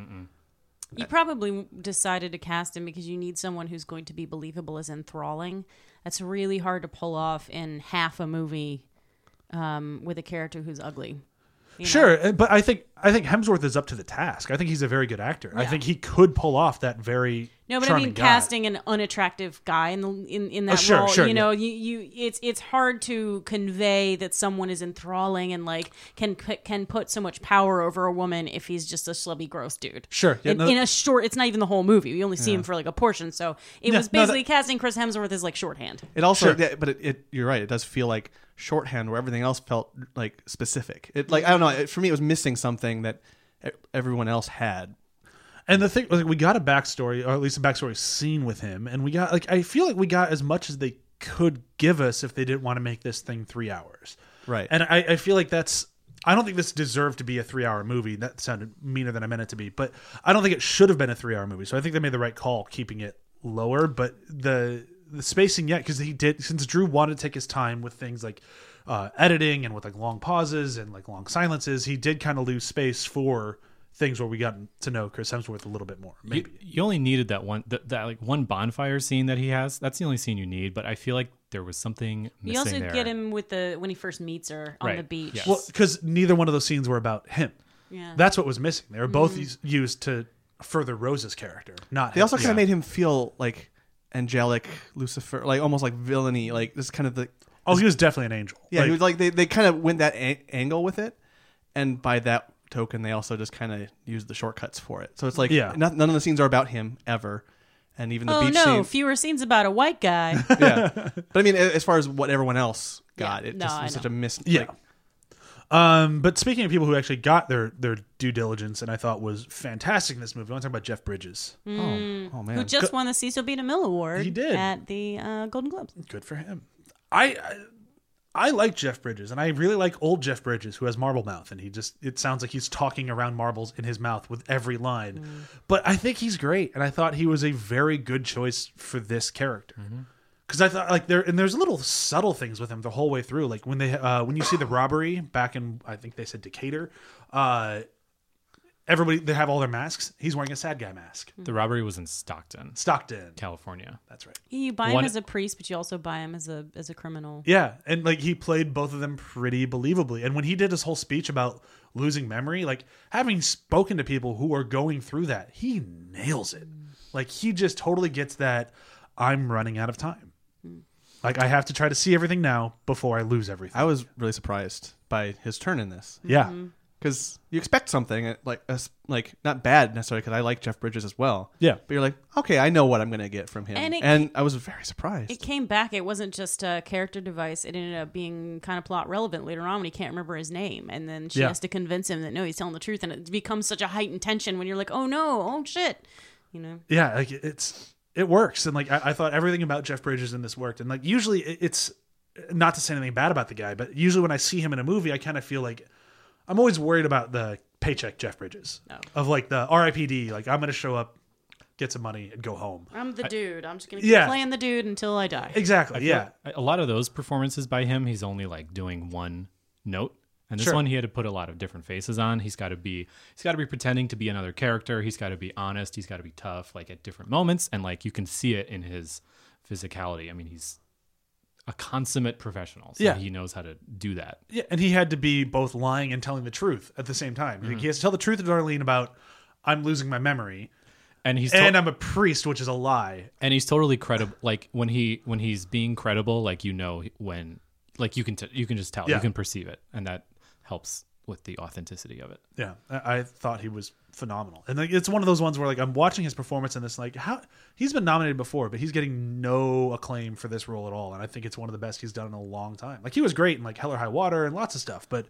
Speaker 3: You probably decided to cast him because you need someone who's going to be believable as enthralling. That's really hard to pull off in half a movie um, with a character who's ugly. you know?
Speaker 1: Sure, uh, but I think I think Hemsworth is up to the task. I think he's a very good actor. I think he could pull off that very
Speaker 3: No, but I mean,
Speaker 1: guy.
Speaker 3: casting an unattractive guy in the in, in oh, that
Speaker 1: Oh, sure,
Speaker 3: role,
Speaker 1: sure,
Speaker 3: you know,
Speaker 1: yeah.
Speaker 3: you, you it's it's hard to convey that someone is enthralling and like can put- can put so much power over a woman if he's just a schlubby, gross dude.
Speaker 1: Sure, yeah,
Speaker 3: in,
Speaker 1: no-
Speaker 3: in a short, it's not even the whole movie. We only see him for like a portion, so it
Speaker 1: Yeah,
Speaker 3: was
Speaker 1: no, that-
Speaker 3: basically casting Chris Hemsworth as like shorthand.
Speaker 2: It also,
Speaker 1: Sure.
Speaker 2: yeah, but it, it, you're right. It does feel like shorthand, where everything else felt like specific. It like I don't know. It, for me, it was missing something that e- everyone else had.
Speaker 1: And the thing, like, we got a backstory, or at least a backstory scene with him, and we got like I feel like we got as much as they could give us if they didn't want to make this thing three hours.
Speaker 2: Right.
Speaker 1: And I, I feel like that's. I don't think this deserved to be a three-hour movie. That sounded meaner than I meant it to be, but I don't think it should have been a three-hour movie. So I think they made the right call keeping it lower. But the the spacing, yet because he did since Drew wanted to take his time with things like uh, editing and with like long pauses and like long silences, he did kind of lose space for things where we got to know Chris Hemsworth a little bit more.
Speaker 4: You,
Speaker 1: Maybe.
Speaker 4: you only needed that one that, that like one bonfire scene that he has. That's the only scene you need. But I feel like there was something missing
Speaker 3: You also
Speaker 4: there.
Speaker 3: get him with the when he first meets her on
Speaker 4: Right,
Speaker 3: the beach.
Speaker 4: yes.
Speaker 1: Well, because neither one of those scenes were about him.
Speaker 3: Yeah.
Speaker 1: That's what was missing. They were both us- used to further Rose's character, not.
Speaker 2: They also kind
Speaker 1: yeah.
Speaker 2: of made him feel like angelic Lucifer, like almost like villainy. Like this kind of the
Speaker 1: Oh, he was definitely an angel.
Speaker 2: yeah.
Speaker 1: Like,
Speaker 2: he was like they they kind of went that a- angle with it, and by that token, they also just kind of used the shortcuts for it. So it's like
Speaker 1: Yeah.
Speaker 2: not, none of the scenes are about him ever, and even the
Speaker 3: oh
Speaker 2: beach
Speaker 3: no,
Speaker 2: scene.
Speaker 3: fewer scenes about a white guy.
Speaker 2: yeah, but I mean, as far as what everyone else got,
Speaker 3: Yeah,
Speaker 2: it
Speaker 3: no,
Speaker 2: just
Speaker 3: I
Speaker 2: was such a miss.
Speaker 1: Yeah.
Speaker 2: like,
Speaker 1: Um, but speaking of people who actually got their their due diligence, and I thought was fantastic in this movie, I want to talk about Jeff Bridges.
Speaker 2: oh, oh man,
Speaker 3: who just won the Cecil B. DeMille Award
Speaker 1: He did.
Speaker 3: at the uh, Golden Globes.
Speaker 1: Good for him. I, I I like Jeff Bridges, and I really like old Jeff Bridges, who has marble mouth, and he just it sounds like he's talking around marbles in his mouth with every line. But I think he's great, and I thought he was a very good choice for this character. Because I thought like there and there's little subtle things with him the whole way through. Like when they uh, when you see the robbery back in I think they said Decatur, uh, everybody they have all their masks. He's wearing a sad guy mask.
Speaker 4: the robbery was in Stockton,
Speaker 1: Stockton.
Speaker 4: California.
Speaker 1: That's right.
Speaker 3: You buy
Speaker 4: One-
Speaker 3: him as a priest, but you also buy him as a as a criminal.
Speaker 1: Yeah, and like he played both of them pretty believably. And when he did his whole speech about losing memory, like having spoken to people who are going through that, he nails it. Like he just totally gets that I'm running out of time. Like I have to try to see everything now before I lose everything.
Speaker 2: I was really surprised by his turn in this
Speaker 1: yeah. Mm-hmm.
Speaker 2: Because you expect something uh, like a s like not bad necessarily because I like Jeff Bridges as well.
Speaker 1: Yeah.
Speaker 2: but you're like, okay, I know what I'm gonna get from him,
Speaker 3: And
Speaker 2: and,
Speaker 3: it-
Speaker 2: I was very surprised.
Speaker 3: It came back. It wasn't just a character device. It ended up being kind of plot relevant later on when he can't remember his name, and then she
Speaker 1: Yeah.
Speaker 3: has to convince him that no, he's telling the truth, and it becomes such a heightened tension when you're like, oh no, oh shit, you know.
Speaker 1: yeah like it's it works and like I, I thought everything about jeff bridges in this worked and like usually it's not to say anything bad about the guy but usually when i see him in a movie i kind of feel like i'm always worried about the paycheck jeff bridges
Speaker 3: Oh.
Speaker 1: of like the ripd like i'm gonna show up get some money and go home
Speaker 3: I'm the dude. I'm just gonna keep
Speaker 1: Yeah.
Speaker 3: playing the dude until I die.
Speaker 1: exactly yeah
Speaker 4: A lot of those performances by him, he's only like doing one note. And this
Speaker 1: Sure.
Speaker 4: one he had to put a lot of different faces on. He's got to be he's got to be pretending to be another character. He's got to be honest. He's got to be tough like at different moments and like you can see it in his physicality. I mean, he's a consummate professional. So
Speaker 1: Yeah.
Speaker 4: he knows how to do that.
Speaker 1: yeah and he had to be both lying and telling the truth at the same time Like, mm-hmm. he has to tell the truth to darlene about i'm losing my memory
Speaker 4: And he's to-
Speaker 1: and i'm a priest which is a lie
Speaker 4: and he's totally credible like when he when he's being credible like you know when like you can t- you can just tell
Speaker 1: Yeah.
Speaker 4: you can perceive it and that helps with the authenticity of it.
Speaker 1: Yeah, I, I thought he was phenomenal, and like it's one of those ones where like I'm watching his performance in this, like how he's been nominated before, but he's getting no acclaim for this role at all, and I think it's one of the best he's done in a long time. Like he was great in like Hell or High Water and lots of stuff, but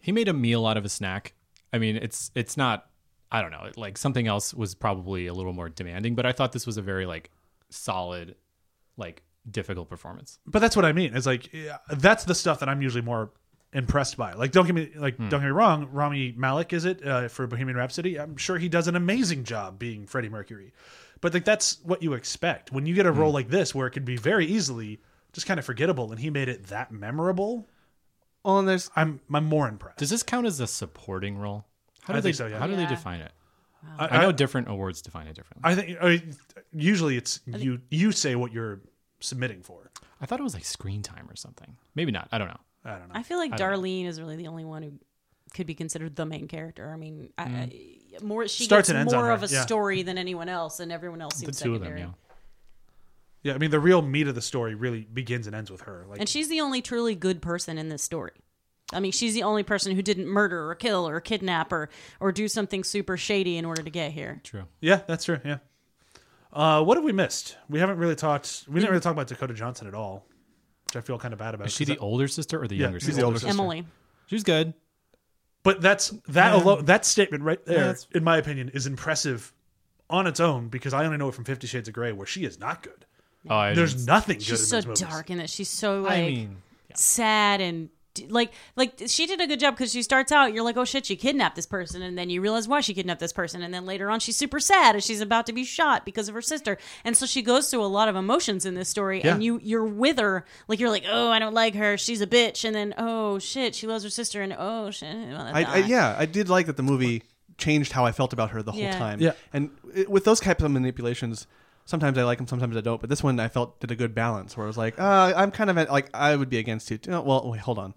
Speaker 4: he made a meal out of a snack. I mean it's it's not i don't know like something else was probably a little more demanding but i thought this was a very like solid like difficult performance.
Speaker 1: But that's what I mean. It's like yeah, that's the stuff that I'm usually more impressed by. Like don't get me like don't get me wrong, Rami Malek is it uh, for Bohemian Rhapsody? I'm sure he does an amazing job being Freddie Mercury, but like that's what you expect when you get a role like this where it could be very easily just kind of forgettable, and he made it that memorable.
Speaker 2: well, and there's
Speaker 1: I'm I'm more impressed.
Speaker 4: does this count as a supporting role how do
Speaker 1: I
Speaker 4: they
Speaker 1: think so, yeah.
Speaker 4: how do they define it
Speaker 1: I,
Speaker 4: i know
Speaker 1: I,
Speaker 4: different awards define it differently
Speaker 1: I think I, usually it's you you say what you're submitting for.
Speaker 4: i thought it was like screen time or something maybe not i don't know
Speaker 1: I don't know.
Speaker 3: I feel like Darlene is really the only one who could be considered the main character. I mean, I, I, more she
Speaker 1: Starts
Speaker 3: gets
Speaker 1: and
Speaker 3: more of a
Speaker 1: yeah.
Speaker 3: story than anyone else, and everyone else
Speaker 4: The
Speaker 3: seems
Speaker 4: two of
Speaker 3: secondary.
Speaker 4: them, yeah.
Speaker 1: Yeah, I mean the real meat of the story really begins and ends with her. Like
Speaker 3: And she's the only truly good person in this story. I mean, she's the only person who didn't murder or kill or kidnap or or do something super shady in order to get here.
Speaker 4: True.
Speaker 1: Yeah, that's true. Yeah. Uh, what have we missed? We haven't really talked. We didn't really talk about Dakota Johnson at all, which I feel kind of bad about.
Speaker 4: Is she the older sister or the
Speaker 1: Yeah,
Speaker 4: younger
Speaker 1: she's
Speaker 4: sister?
Speaker 1: the older sister.
Speaker 3: Emily.
Speaker 4: She's good.
Speaker 1: But that's that alone. That statement right there,
Speaker 4: that's-
Speaker 1: in my opinion, is impressive on its own because I only know it from Fifty Shades of Grey, where she is not good.
Speaker 4: Oh, I
Speaker 1: There's
Speaker 4: didn't-
Speaker 1: nothing good
Speaker 3: She's
Speaker 1: in
Speaker 3: so
Speaker 1: those
Speaker 3: dark in that. She's so like
Speaker 4: I mean,
Speaker 3: sad and d- like like she did a good job because she starts out you're like oh shit she kidnapped this person and then you realize why she kidnapped this person and then later on she's super sad as she's about to be shot because of her sister and so she goes through a lot of emotions in this story and you you're with her like you're like oh I don't like her she's a bitch and then oh shit she loves her sister and oh shit I
Speaker 2: I, I yeah, I did like that the movie changed how I felt about her the whole
Speaker 3: Yeah.
Speaker 2: time.
Speaker 1: Yeah.
Speaker 2: and it, with those types of manipulations, sometimes I like them, sometimes I don't. But this one I felt did a good balance, where I was like, uh, I'm kind of at, like I would be against it. Oh, well, wait, hold on,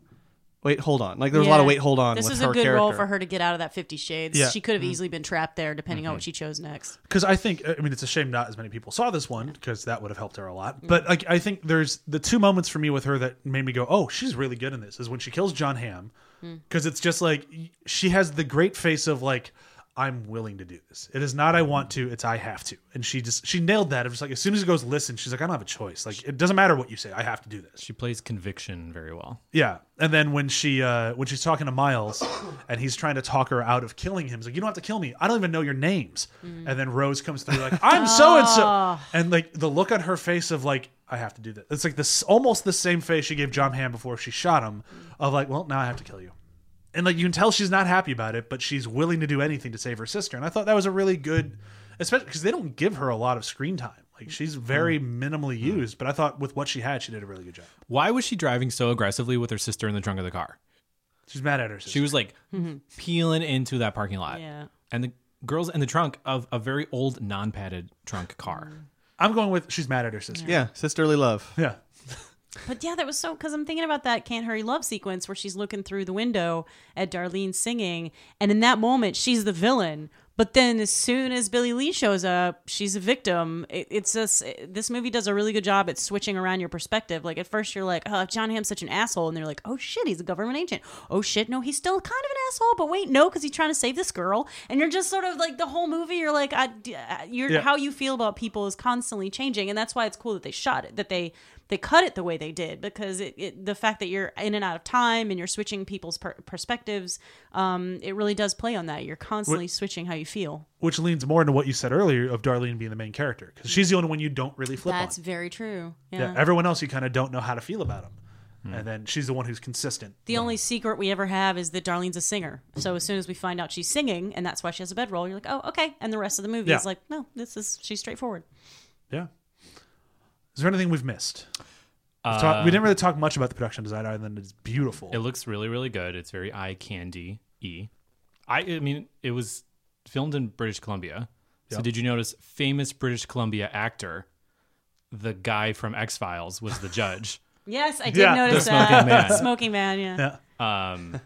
Speaker 2: wait, hold on. Like there was a lot of
Speaker 3: Yeah.
Speaker 2: wait, hold on.
Speaker 3: This
Speaker 2: with
Speaker 3: is
Speaker 2: her
Speaker 3: a good
Speaker 2: character.
Speaker 3: role for her to get out of that Fifty Shades.
Speaker 1: Yeah.
Speaker 3: She could have mm-hmm. easily been trapped there, depending on what mm-hmm. she chose next.
Speaker 1: because I think I mean it's a shame not as many people saw this one because that would have helped her a lot. But mm-hmm. like I think there's the two moments for me with her that made me go, oh, she's really good in this is when she kills Jon Hamm mm. because it's just like she has the great face of like I'm willing to do this. It is not I want to, it's I have to. And she just she nailed that. It was like as soon as it goes listen, she's like I don't have a choice. Like it doesn't matter what you say, I have to do this.
Speaker 4: she plays conviction very well.
Speaker 1: Yeah, and then when she uh, when she's talking to Miles, and he's trying to talk her out of killing him, he's like, "You don't have to kill me. I don't even know your names." And then Rose comes through like, "I'm so and so," and like the look on her face of like, "I have to do this." It's like this almost the same face she gave Jon Hamm before she shot him, of like, "Well, now I have to kill you." And like you can tell she's not happy about it, but she's willing to do anything to save her sister. And I thought that was a really good, especially because they don't give her a lot of screen time. Like she's very mm. minimally mm. used, but I thought with what she had, she did a really good job.
Speaker 4: Why was she driving so aggressively with her sister in the trunk of the car?
Speaker 1: She's mad at her sister.
Speaker 4: She was like mm-hmm. peeling into that parking lot.
Speaker 3: Yeah.
Speaker 4: And the girls in the trunk of a very old non-padded trunk car. Mm.
Speaker 1: I'm going with she's mad at her sister.
Speaker 2: Yeah, sisterly love.
Speaker 1: Yeah.
Speaker 3: But yeah, that was so because I'm thinking about that "Can't Hurry Love" sequence where she's looking through the window at Darlene singing, and in that moment she's the villain. But then as soon as Billy Lee shows up, she's a victim. It, it's just this movie does a really good job at switching around your perspective. Like at first you're like, "Oh, Jon Hamm's such an asshole," and they're like, "Oh shit, he's a government agent." Oh shit, no, he's still kind of an asshole. But wait, no, because he's trying to save this girl. And you're just sort of like the whole movie. You're like, I, uh, you're
Speaker 1: Yeah.
Speaker 3: how you feel about people is constantly changing, and that's why it's cool that they shot it. That they they cut it the way they did because it, it the fact that you're in and out of time and you're switching people's per- perspectives um, it really does play on that you're constantly switching how you feel
Speaker 1: Which leans more into what you said earlier of Darlene being the main character because she's the only one you don't really flip
Speaker 3: that's
Speaker 1: on.
Speaker 3: very true yeah,
Speaker 1: Yeah. Everyone else you kind of don't know how to feel about them,
Speaker 4: Hmm.
Speaker 1: and then she's the one who's consistent.
Speaker 3: the only secret we ever have is that Darlene's a singer. So as soon as we find out she's singing and that's why she has a bedroll, you're like, oh, okay. And the rest of the movie
Speaker 1: Yeah.
Speaker 3: is like, no, this is she's straightforward.
Speaker 1: Yeah. Is there anything we've missed? We've talked- we didn't really talk much about the production design other than it's beautiful.
Speaker 4: It looks really, really good. It's very eye candy y. I, I mean, it was filmed in British Columbia. So
Speaker 1: Yep.
Speaker 4: did you notice famous British Columbia actor, the guy from X Files, was the judge?
Speaker 3: Yes, I did
Speaker 1: Yeah.
Speaker 3: notice
Speaker 4: The
Speaker 3: that.
Speaker 4: smoking man.
Speaker 3: Smoking man, yeah.
Speaker 1: yeah.
Speaker 4: Um,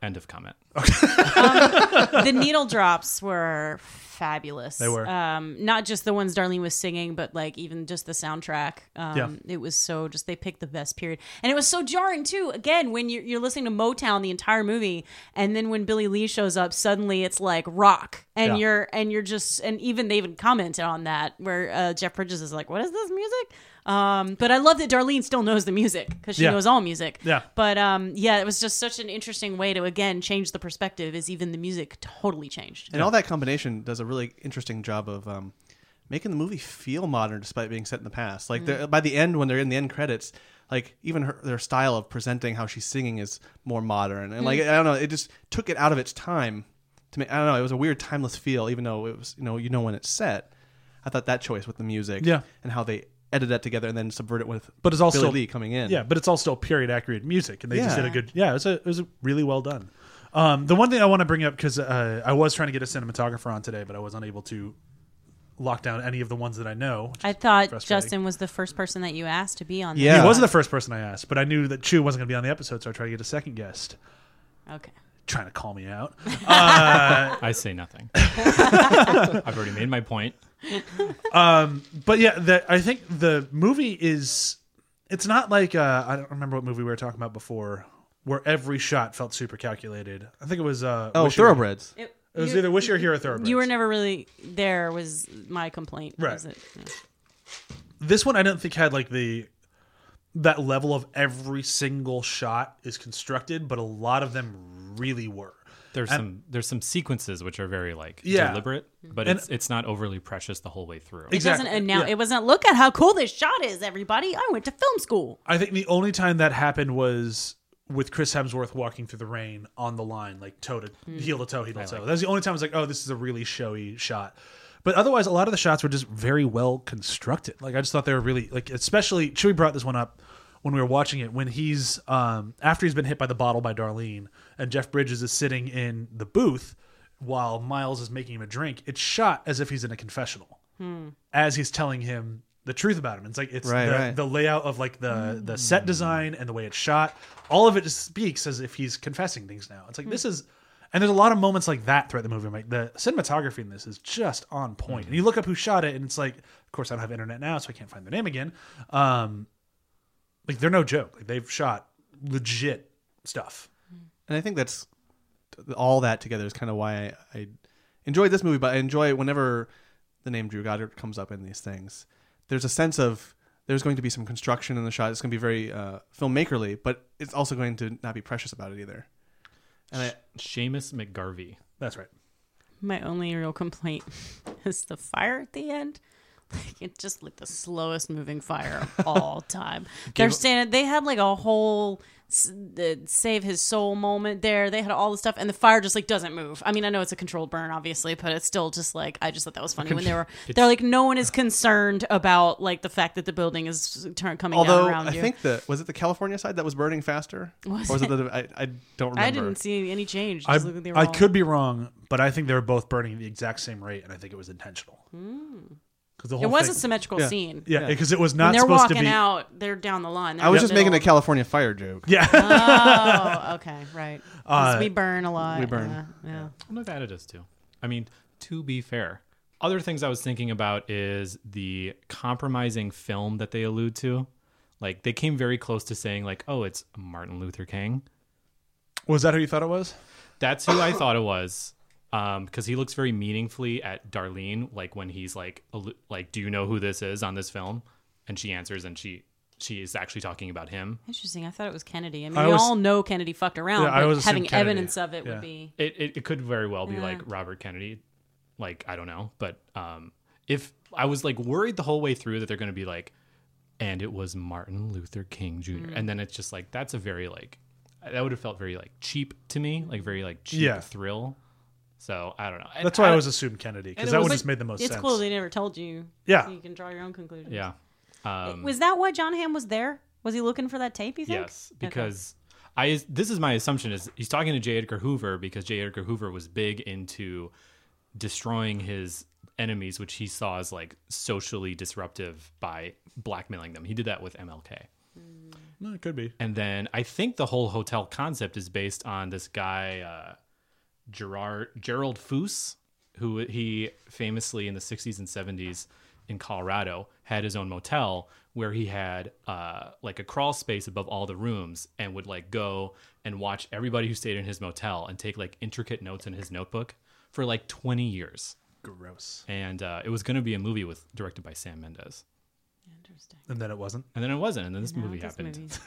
Speaker 4: end of comment.
Speaker 3: The needle drops were fabulous.
Speaker 1: They were.
Speaker 3: Um, not just the ones Darlene was singing, but like even just the soundtrack. Um,
Speaker 1: Yeah.
Speaker 3: It was so just they picked the best period, and it was so jarring too. Again, when you're you're listening to Motown the entire movie, and then when Billy Lee shows up, suddenly it's like rock, and
Speaker 1: Yeah.
Speaker 3: you're and you're just and even they even commented on that where uh, Jeff Bridges is like, "What is this music?" Um, but I love that Darlene still knows the music because she
Speaker 1: Yeah.
Speaker 3: knows all music.
Speaker 1: Yeah.
Speaker 3: But um, yeah, it was just such an interesting way to again change the perspective. Is even the music totally changed.
Speaker 2: And all that combination does a really interesting job of um, making the movie feel modern despite being set in the past. Like they're- by the end, when they're in the end credits, like even her, their style of presenting how she's singing is more modern. And like I don't know, it just took it out of its time. To me, I don't know, it was a weird timeless feel, even though it was you know you know when it's set. I thought that choice with the music,
Speaker 1: Yeah.
Speaker 2: and how they edited that together and then subvert it with
Speaker 1: But it's also-
Speaker 2: Billy Lee coming in.
Speaker 1: Yeah, but it's all still period accurate music, and they just did a good. Yeah, it was a, it was really well done. Um, the one thing I want to bring up because uh, I was trying to get a cinematographer on today, but I was unable to lock down any of the ones that I know.
Speaker 3: I thought. Justin was the first person that you asked to be on.
Speaker 2: Yeah.
Speaker 1: He wasn't the first person I asked, but I knew that Chu wasn't going to be on the episode, so I tried to get a second guest.
Speaker 3: Okay.
Speaker 1: trying to call me out. Uh,
Speaker 4: I say nothing. I've already made my point.
Speaker 1: but yeah, the, I think the movie is. It's not like uh, I don't remember what movie we were talking about before, where every shot felt super calculated. I think it was. Uh,
Speaker 2: Oh,
Speaker 1: Wish
Speaker 2: thoroughbreds.
Speaker 3: It,
Speaker 1: It was
Speaker 3: you-
Speaker 1: either Wish You Were Here or Thoroughbreds.
Speaker 3: You were never really there. Was my complaint?
Speaker 1: Right.
Speaker 3: Was it- yeah.
Speaker 1: this one I don't think had like the that level of every single shot is constructed, but a lot of them really were.
Speaker 4: There's
Speaker 1: And-
Speaker 4: some there's some sequences which are very like
Speaker 1: Yeah.
Speaker 4: deliberate, but
Speaker 1: And-
Speaker 4: it's it's not overly precious the whole way through.
Speaker 3: It
Speaker 1: Exactly,
Speaker 3: doesn't announce.
Speaker 1: yeah.
Speaker 3: It wasn't. Look at how cool this shot is, everybody. I went to film school.
Speaker 1: I think the only time that happened was with Chris Hemsworth walking through the rain on the line, like toe to heel to toe, heel to toe. That's the only time I was like, oh, this is a really showy shot. But otherwise, a lot of the shots were just very well constructed. Like I just thought they were really like, especially Chewie brought this one up when we were watching it when he's um after he's been hit by the bottle by Darlene and Jeff Bridges is sitting in the booth while Miles is making him a drink. It's shot as if he's in a confessional as he's telling him the truth about him. It's like it's
Speaker 2: Right,
Speaker 1: the,
Speaker 2: right.
Speaker 1: the layout of like the the set design and the way it's shot. All of it just speaks as if he's confessing things now. It's like this is, and there's a lot of moments like that throughout the movie. Like the cinematography in this is just on point. And you look up who shot it, and it's like, of course, I don't have internet now, so I can't find their name again. Um, like they're no joke. Like they've shot legit stuff.
Speaker 2: And I think that's all that together is kind of why I, I enjoyed this movie. But I enjoy whenever the name Drew Goddard comes up in these things. There's a sense of there's going to be some construction in the shot. It's going to be very uh, filmmakerly, but it's also going to not be precious about it either. And I,
Speaker 4: Seamus McGarvey.
Speaker 1: That's right.
Speaker 3: My only real complaint is the fire at the end. Like it's just like the slowest moving fire of all time. They're standing. They had like a whole s- the save his soul moment there. They had all the stuff, and the fire just like doesn't move. I mean, I know it's a controlled burn, obviously, but it's still just like I just thought that was funny when they were. They're like, no one is concerned about like the fact that the building is turn coming
Speaker 2: although
Speaker 3: down around
Speaker 2: I
Speaker 3: you.
Speaker 2: think the was it the California side that was burning faster,
Speaker 3: Was
Speaker 2: or was it,
Speaker 3: it?
Speaker 2: the I, I don't remember.
Speaker 3: I didn't see any change.
Speaker 1: I,
Speaker 3: Just look at
Speaker 1: I could be wrong, but I think they were both burning at the exact same rate, and I think it was intentional. Hmm. Because the whole
Speaker 3: It was
Speaker 1: thing,
Speaker 3: a symmetrical
Speaker 2: Yeah.
Speaker 3: scene.
Speaker 1: yeah,
Speaker 2: Yeah.
Speaker 1: because it was
Speaker 3: When
Speaker 1: not
Speaker 3: they're
Speaker 1: supposed
Speaker 3: walking
Speaker 1: to be.
Speaker 3: out, they're down the line.
Speaker 2: I was
Speaker 3: in the
Speaker 2: just making a. California fire joke.
Speaker 1: Yeah,
Speaker 3: Oh, okay, right.
Speaker 1: Uh,
Speaker 3: we burn a lot.
Speaker 2: we burn.
Speaker 3: uh, yeah.
Speaker 4: Well, Nevada does too. I mean, to be fair, other things I was thinking about is the compromising film that they allude to. Like they came very close to saying like, "Oh, it's Martin Luther King."
Speaker 1: was that who you thought it was?
Speaker 4: That's who I thought it was. Um, because he looks very meaningfully at Darlene, like when he's like, like, "Do you know who this is on this film?" And she answers, and she she is actually talking about him.
Speaker 3: Interesting. I thought it was Kennedy. I mean,
Speaker 1: I
Speaker 3: we
Speaker 1: was-
Speaker 3: all know Kennedy fucked around,
Speaker 1: Yeah, I
Speaker 3: but
Speaker 1: was
Speaker 3: having
Speaker 1: Kennedy.
Speaker 3: evidence of it
Speaker 1: Yeah.
Speaker 3: would be.
Speaker 4: It, it, it could very well be
Speaker 3: Yeah.
Speaker 4: like Robert Kennedy. Like, I don't know. But um, if I was like worried the whole way through that they're going to be like, and it was Martin Luther King Jr.
Speaker 3: Mm.
Speaker 4: And then it's just like, that's a very like, that would have felt very like cheap to me, like very like cheap
Speaker 1: Yeah.
Speaker 4: thrill. So I don't know. And
Speaker 1: That's why I
Speaker 4: I-
Speaker 1: was assuming Kennedy because that one
Speaker 4: like-
Speaker 1: just made the most
Speaker 3: It's
Speaker 1: sense.
Speaker 3: It's cool they never told you.
Speaker 1: Yeah.
Speaker 3: So you can draw your own conclusions.
Speaker 4: Yeah. Um,
Speaker 3: Was that why Jon Hamm was there? Was he looking for that tape? You think?
Speaker 4: Yes, because I this is my assumption is he's talking to J. Edgar Hoover because J. Edgar Hoover was big into destroying his enemies, which he saw as like socially disruptive by blackmailing them. He did that with MLK.
Speaker 1: No, it could be.
Speaker 4: And then I think the whole hotel concept is based on this guy, uh, Gerard Gerald Foos, who he famously in the 60s and 70s in Colorado had his own motel where he had uh, like a crawl space above all the rooms and would like go and watch everybody who stayed in his motel and take like intricate notes in his notebook for like 20 years.
Speaker 1: Gross.
Speaker 4: And uh, it was going to be a movie with directed by Sam Mendes.
Speaker 3: Interesting.
Speaker 1: And then it wasn't.
Speaker 4: And then it wasn't. And then this
Speaker 3: Now
Speaker 4: movie
Speaker 3: this
Speaker 4: happened.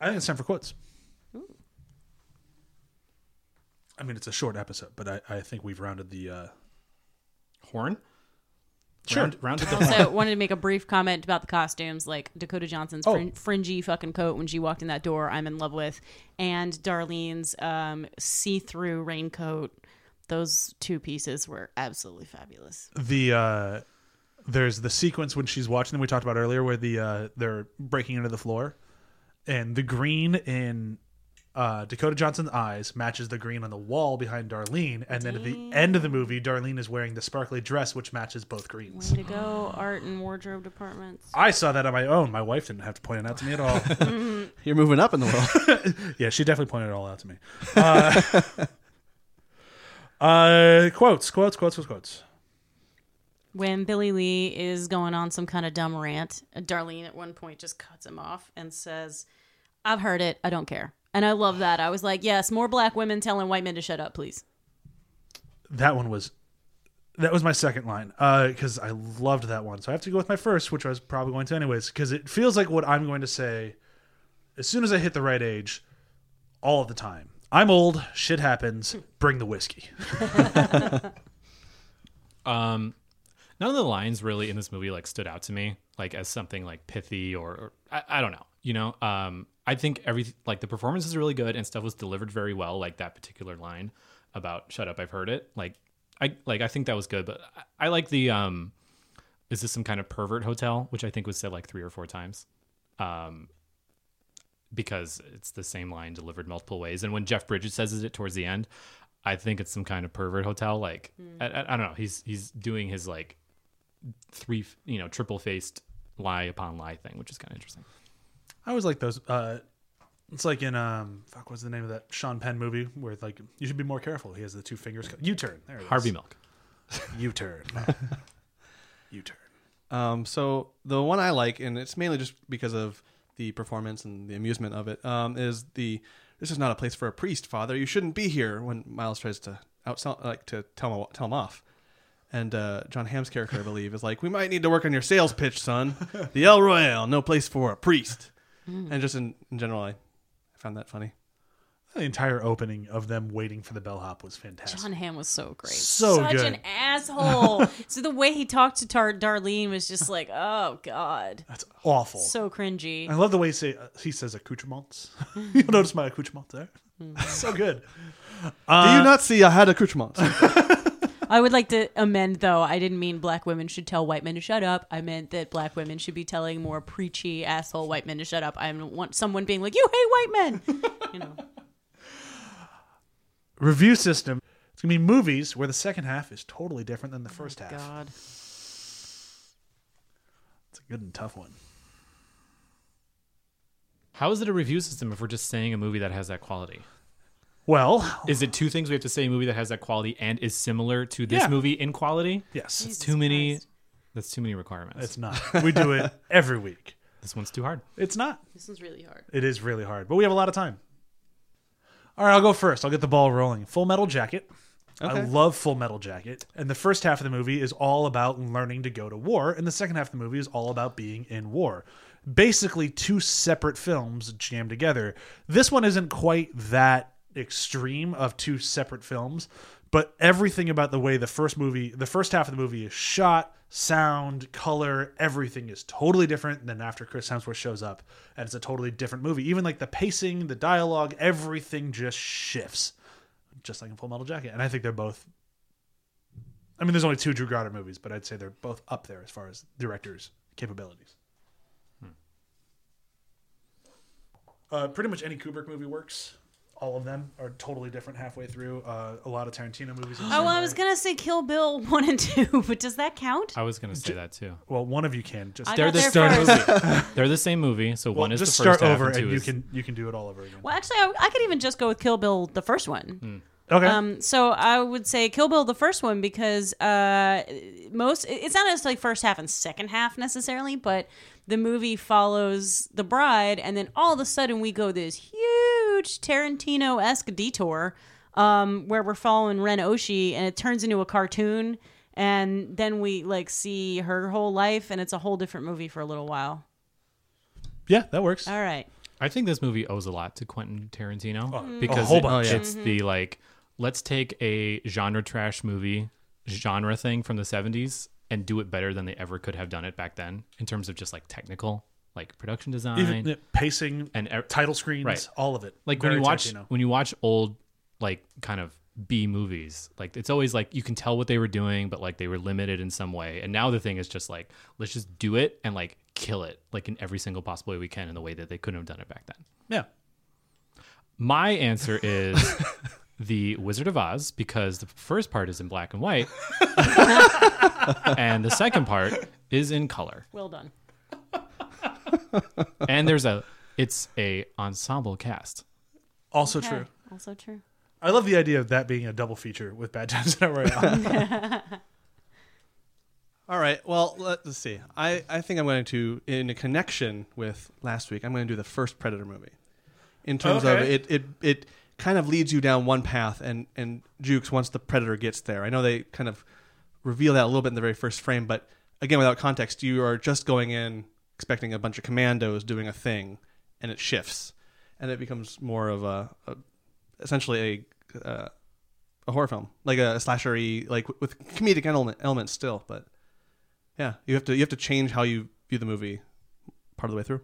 Speaker 1: I think it's time for quotes. I mean, it's a short episode, but I, I think we've rounded the. Uh,
Speaker 4: Horn?
Speaker 1: Sure.
Speaker 4: Round, rounded the horn.
Speaker 3: also wanted to make a brief comment about the costumes like dakota johnson's
Speaker 1: Oh.
Speaker 3: frin- fringy fucking coat when she walked in that door i'm in love with and darlene's um, see-through raincoat those two pieces were absolutely fabulous
Speaker 1: the uh, there's the sequence when she's watching them we talked about earlier where the uh, they're breaking into the floor and the green in uh, Dakota Johnson's eyes matches the green on the wall behind Darlene and then at the end of the movie Darlene is wearing the sparkly dress which matches both greens.
Speaker 3: way to go art and wardrobe departments
Speaker 1: I saw that on my own. My wife didn't have to point it out to me at all.
Speaker 2: You're moving up in the world.
Speaker 1: Yeah, she definitely pointed it all out to me. Uh, uh, quotes, quotes, quotes, quotes, quotes.
Speaker 3: when Billy Lee is going on some kind of dumb rant, Darlene at one point just cuts him off and says, I've heard it. I don't care. And I love that. I was like, yes, more black women telling white men to shut up, please.
Speaker 1: That one was that was my second line because I loved that one. So I have to go with my first, which I was probably going to anyways, because it feels like what I'm going to say as soon as I hit the right age, all of the time. I'm old. Shit happens. Bring the whiskey.
Speaker 4: Um, none of the lines really in this movie like stood out to me like as something like pithy or, or I, I don't know. You know, um, I think every like the performance is really good and stuff was delivered very well. Like that particular line about "shut up," I've heard it. Like I like I think that was good, but I, I like the um, is this some kind of pervert hotel, which I think was said like three or four times. Um, because it's the same line delivered multiple ways. And when Jeff Bridges says it towards the end, I think it's some kind of pervert hotel. Like I, I, I don't know. He's he's doing his like three, you know, triple faced lie upon lie thing, which is kind of interesting.
Speaker 1: I always like those. Uh, it's like in um, fuck, what's the name of that Sean Penn movie where like you should be more careful. He has the two fingers. Cut U turn. There it is.
Speaker 4: Harvey Milk.
Speaker 1: U turn. U turn.
Speaker 2: Um, so the one I like, and it's mainly just because of the performance and the amusement of it, um, is the "This is not a place for a priest, Father. You shouldn't be here." When Miles tries to outsell, like to tell him tell him off, and uh, Jon Hamm's character, I believe, is like, "We might need to work on your sales pitch, son. The El Royale, no place for a priest." Hmm. And just in, in general, I, I found that funny.
Speaker 1: The entire opening of them waiting for the bellhop was fantastic.
Speaker 3: Jon Hamm was so great.
Speaker 1: So
Speaker 3: Such
Speaker 1: good.
Speaker 3: an asshole. so the way he talked to Tar- Darlene was just like, oh, God.
Speaker 1: That's awful.
Speaker 3: So cringy.
Speaker 1: I love the way he, say, uh, he says accoutrements. You'll notice my accoutrements there? Hmm. so good.
Speaker 2: Uh, Do you not see I had accoutrements?
Speaker 3: I would like to amend, though. I didn't mean black women should tell white men to shut up. I meant that black women should be telling more preachy asshole white men to shut up. I don't want someone being like, "You hate white men," you know.
Speaker 1: Review system. It's going to be movies where the second half is totally different than the oh first half.
Speaker 3: God,
Speaker 1: It's a good and tough one.
Speaker 4: How is it a review system if we're just saying a movie that has that quality?
Speaker 1: Well,
Speaker 4: Is it two things we have to say a movie that has that quality and is similar to this
Speaker 1: Yeah.
Speaker 4: movie in quality?
Speaker 1: yes,
Speaker 3: Jesus
Speaker 4: too many.
Speaker 3: Christ.
Speaker 4: That's too many requirements.
Speaker 1: it's not. We do it every week.
Speaker 4: this one's too hard.
Speaker 1: It's not.
Speaker 3: this is really hard.
Speaker 1: It is really hard, but we have a lot of time. All right, I'll go first. I'll get the ball rolling. Full Metal Jacket.
Speaker 2: Okay.
Speaker 1: I love Full Metal Jacket. And the first half of the movie is all about learning to go to war, and the second half of the movie is all about being in war. Basically, two separate films jammed together. This one isn't quite that extreme of two separate films, but everything about the way the first movie, the first half of the movie is shot, sound, color, everything is totally different than after Chris Hemsworth shows up, and it's a totally different movie. Even like the pacing, the dialogue, everything just shifts just like in Full Metal Jacket. And I think they're both. I mean, there's only two Drew Goddard movies, but I'd say they're both up there as far as directors' capabilities. Uh, pretty much any Kubrick movie works. All of them are totally different halfway through. Uh, a lot of Tarantino movies.
Speaker 3: Oh,
Speaker 1: same
Speaker 3: I was
Speaker 1: way.
Speaker 3: gonna say Kill Bill one and two, but does that count?
Speaker 4: I was gonna say that too.
Speaker 1: Well, one of you can just
Speaker 3: I
Speaker 4: They're the same movie. They're the same movie. So
Speaker 1: well,
Speaker 4: one is
Speaker 1: just
Speaker 4: the first
Speaker 1: start
Speaker 4: half
Speaker 1: over,
Speaker 4: and
Speaker 1: and you
Speaker 4: is
Speaker 1: can you can do it all over again.
Speaker 3: Well, actually, I, I could even just go with Kill Bill, the first one.
Speaker 1: Okay.
Speaker 3: Um, so I would say Kill Bill, the first one, because uh, most it's not necessarily first half and second half necessarily, but the movie follows the bride, and then all of a sudden we go this huge Tarantino esque detour um, where we're following Ren Oshi, and it turns into a cartoon, and then we like see her whole life, and it's a whole different movie for a little while.
Speaker 1: yeah, that works.
Speaker 3: All right.
Speaker 4: I think this movie owes a lot to Quentin Tarantino
Speaker 1: a
Speaker 4: because
Speaker 1: whole
Speaker 4: it-
Speaker 1: bunch.
Speaker 4: it's the like let's take a genre trash movie genre thing from the 70s and do it better than they ever could have done it back then in terms of just like technical like production design
Speaker 1: Even the pacing,
Speaker 4: and e-
Speaker 1: title screens,
Speaker 4: Right.
Speaker 1: all of it.
Speaker 4: like when you watch
Speaker 1: Tarantino.
Speaker 4: when you watch old like kind of B movies like it's always like you can tell what they were doing but like they were limited in some way and now the thing is just like let's just do it and like kill it like in every single possible way we can in the way that they couldn't have done it back then
Speaker 1: Yeah.
Speaker 4: my answer is the Wizard of Oz because the first part is in black and white, and the second part is in color.
Speaker 3: Well done.
Speaker 4: And there's a It's a ensemble cast.
Speaker 1: Also
Speaker 3: Okay,
Speaker 1: true.
Speaker 3: Also true.
Speaker 1: I love the idea of that being a double feature with Bad Times at El Royale.
Speaker 2: All right. Well, let's see. I, I think I'm going to, in a connection with last week, I'm going to do the first Predator movie. In terms of
Speaker 1: Okay.
Speaker 2: it, it, it kind of leads you down one path, and and Jukes once the Predator gets there. I know they kind of reveal that a little bit in the very first frame, but again, without context, you are just going in expecting a bunch of commandos doing a thing, and it shifts, and it becomes more of a, a essentially a uh, a horror film, like a slashery, like with comedic element, elements still, but yeah, you have to you have to change how you view the movie part of the way through.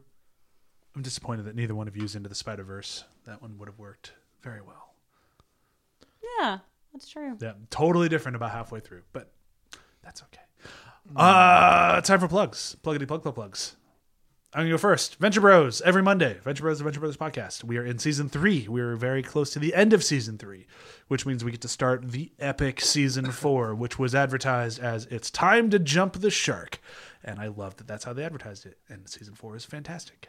Speaker 1: I'm disappointed that neither one of you is into the Spider Verse. That one would have worked very well.
Speaker 3: Yeah, that's true.
Speaker 1: Yeah, totally different about halfway through, but that's okay. Uh, time for plugs. Pluggity plug plug plugs. I'm gonna go first. Venture Bros every Monday. Venture Bros, the Venture Brothers podcast. We are in season three. We are very close to the end of season three, which means we get to start the epic season four, which was advertised as "It's time to jump the shark," and I love that that's how they advertised it. And season four is fantastic.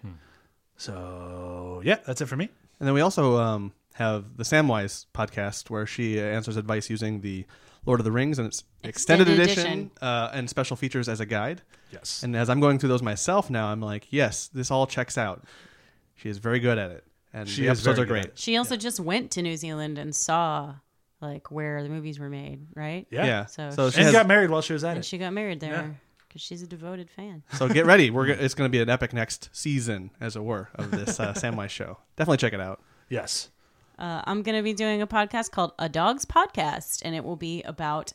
Speaker 1: So yeah, that's it for me.
Speaker 2: And then we also um, have the Samwise podcast where she uh, answers advice using the Lord of the Rings and its extended,
Speaker 3: Extended
Speaker 2: edition,
Speaker 3: edition.
Speaker 2: Uh, and special features as a guide.
Speaker 1: Yes.
Speaker 2: And as I'm going through those myself now, I'm like, yes, this all checks out. She is very good at it, and
Speaker 1: She
Speaker 2: the episodes are great.
Speaker 3: She also just went to New Zealand and saw like where the movies were made, right?
Speaker 1: yeah.
Speaker 2: Yeah.
Speaker 3: So
Speaker 2: So,
Speaker 3: she-
Speaker 2: she
Speaker 1: And
Speaker 2: has,
Speaker 1: got married while she was at
Speaker 3: And
Speaker 1: it.
Speaker 3: she got married there because she's a devoted fan.
Speaker 2: so get ready. We're go- it's going to be an epic next season, as it were, of this uh, Samwise show. Definitely check it out.
Speaker 1: yes.
Speaker 3: Uh, I'm going to be doing a podcast called A Dog's Podcast, and it will be about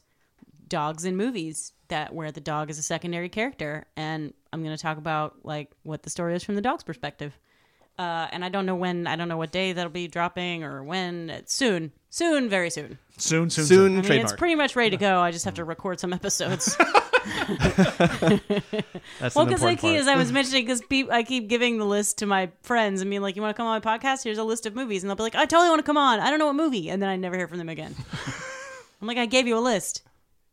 Speaker 3: dogs in movies that where the dog is a secondary character, and I'm going to talk about like what the story is from the dog's perspective. Uh, and I don't know when, I don't know what day that'll be dropping or when. It's soon, soon, very soon.
Speaker 1: Soon, soon,
Speaker 2: Soon,
Speaker 1: soon.
Speaker 3: I mean,
Speaker 2: trademark.
Speaker 3: it's pretty much ready to go. I just have to record some episodes.
Speaker 2: That's
Speaker 3: Well, because
Speaker 2: important
Speaker 3: like
Speaker 2: part.
Speaker 3: as I was mentioning, because I keep giving the list to my friends and being like, "You want to come on my podcast? Here's a list of movies," and they'll be like, "I totally want to come on. I don't know what movie," and then I never hear from them again. I'm like, "I gave you a list.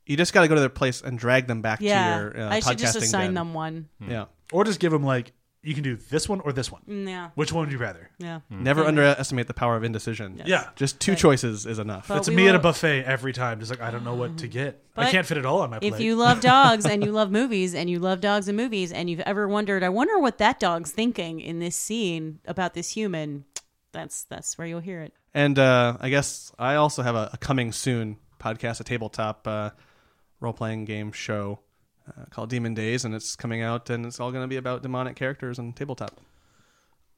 Speaker 2: you just got to go to their place and drag them back
Speaker 3: Yeah,
Speaker 2: to your uh,
Speaker 3: I should just
Speaker 2: podcasting
Speaker 3: assign
Speaker 2: den.
Speaker 3: them one.
Speaker 2: Yeah.
Speaker 1: Or just give them like you can do this one or this one.
Speaker 3: Mm, Yeah,
Speaker 1: Which one would you rather?
Speaker 3: yeah.
Speaker 2: Never underestimate the power of indecision.
Speaker 1: Yeah.
Speaker 2: Just two
Speaker 3: But-
Speaker 2: choices is enough.
Speaker 3: But
Speaker 1: It's
Speaker 3: we
Speaker 1: me at a
Speaker 3: will-
Speaker 1: buffet every time. Just like I don't know what to get. I
Speaker 3: But
Speaker 1: can't fit it all on my plate.
Speaker 3: If you love dogs and you love movies and you love dogs and movies and you've ever wondered, I wonder what that dog's thinking in this scene about this human. That's that's where you'll hear it.
Speaker 2: And uh, I guess I also have a, a coming soon podcast, a tabletop uh, role playing game show uh, called Demon Days, and it's coming out, and it's all going to be about demonic characters and tabletop.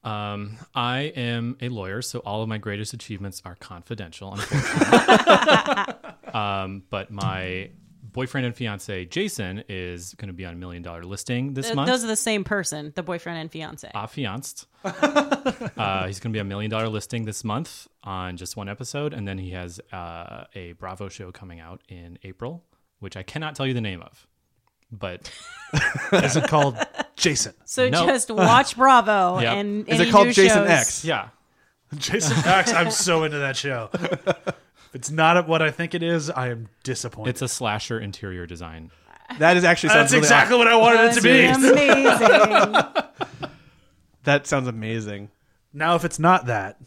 Speaker 4: Um, I am a lawyer, so all of my greatest achievements are confidential, unfortunately. um, but my boyfriend and fiance Jason is going to be on a million dollar listing this
Speaker 3: Th-
Speaker 4: month.
Speaker 3: Those are the same person, the boyfriend and fiance.
Speaker 4: affianced. uh, he's going to be a million dollar listing this month on just one episode, and then he has uh, a Bravo show coming out in April, which I cannot tell you the name of, but
Speaker 1: is it called Jason?
Speaker 3: So
Speaker 4: No.
Speaker 3: just watch Bravo
Speaker 4: Yep.
Speaker 3: and
Speaker 2: Is
Speaker 3: any
Speaker 2: it called
Speaker 3: new
Speaker 2: Jason
Speaker 3: shows.
Speaker 2: X?
Speaker 4: yeah,
Speaker 1: Jason X. I'm so into that show. If it's not what I think it is, I am disappointed.
Speaker 4: it's a slasher interior design.
Speaker 2: That is actually sounds
Speaker 1: That's
Speaker 2: really
Speaker 1: exactly what I wanted it to be.
Speaker 3: Amazing.
Speaker 2: That sounds amazing.
Speaker 1: Now, if it's not that,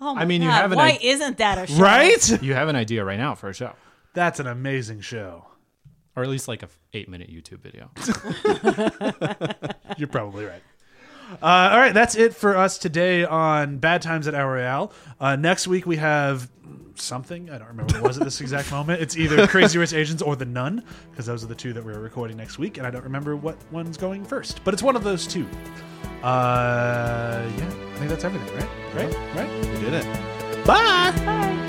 Speaker 3: Oh my
Speaker 4: I mean, you
Speaker 3: God,
Speaker 4: have an
Speaker 3: Why
Speaker 4: idea-
Speaker 3: isn't that a show?
Speaker 1: right?
Speaker 4: You have an idea right now for a show,
Speaker 1: That's an amazing show.
Speaker 4: Or at least like a f- eight minute YouTube video.
Speaker 1: You're probably right. Uh, all right, that's it for us today on Bad Times at El Royale. Uh, next week we have something. I don't remember what it was at this exact moment. It's either Crazy Rich Asians or The Nun, because those are the two that we're recording next week, and I don't remember what one's going first. But it's one of those two. Uh, yeah, I think that's everything, right? Right? Right?
Speaker 2: We did it.
Speaker 1: Bye!
Speaker 3: Bye.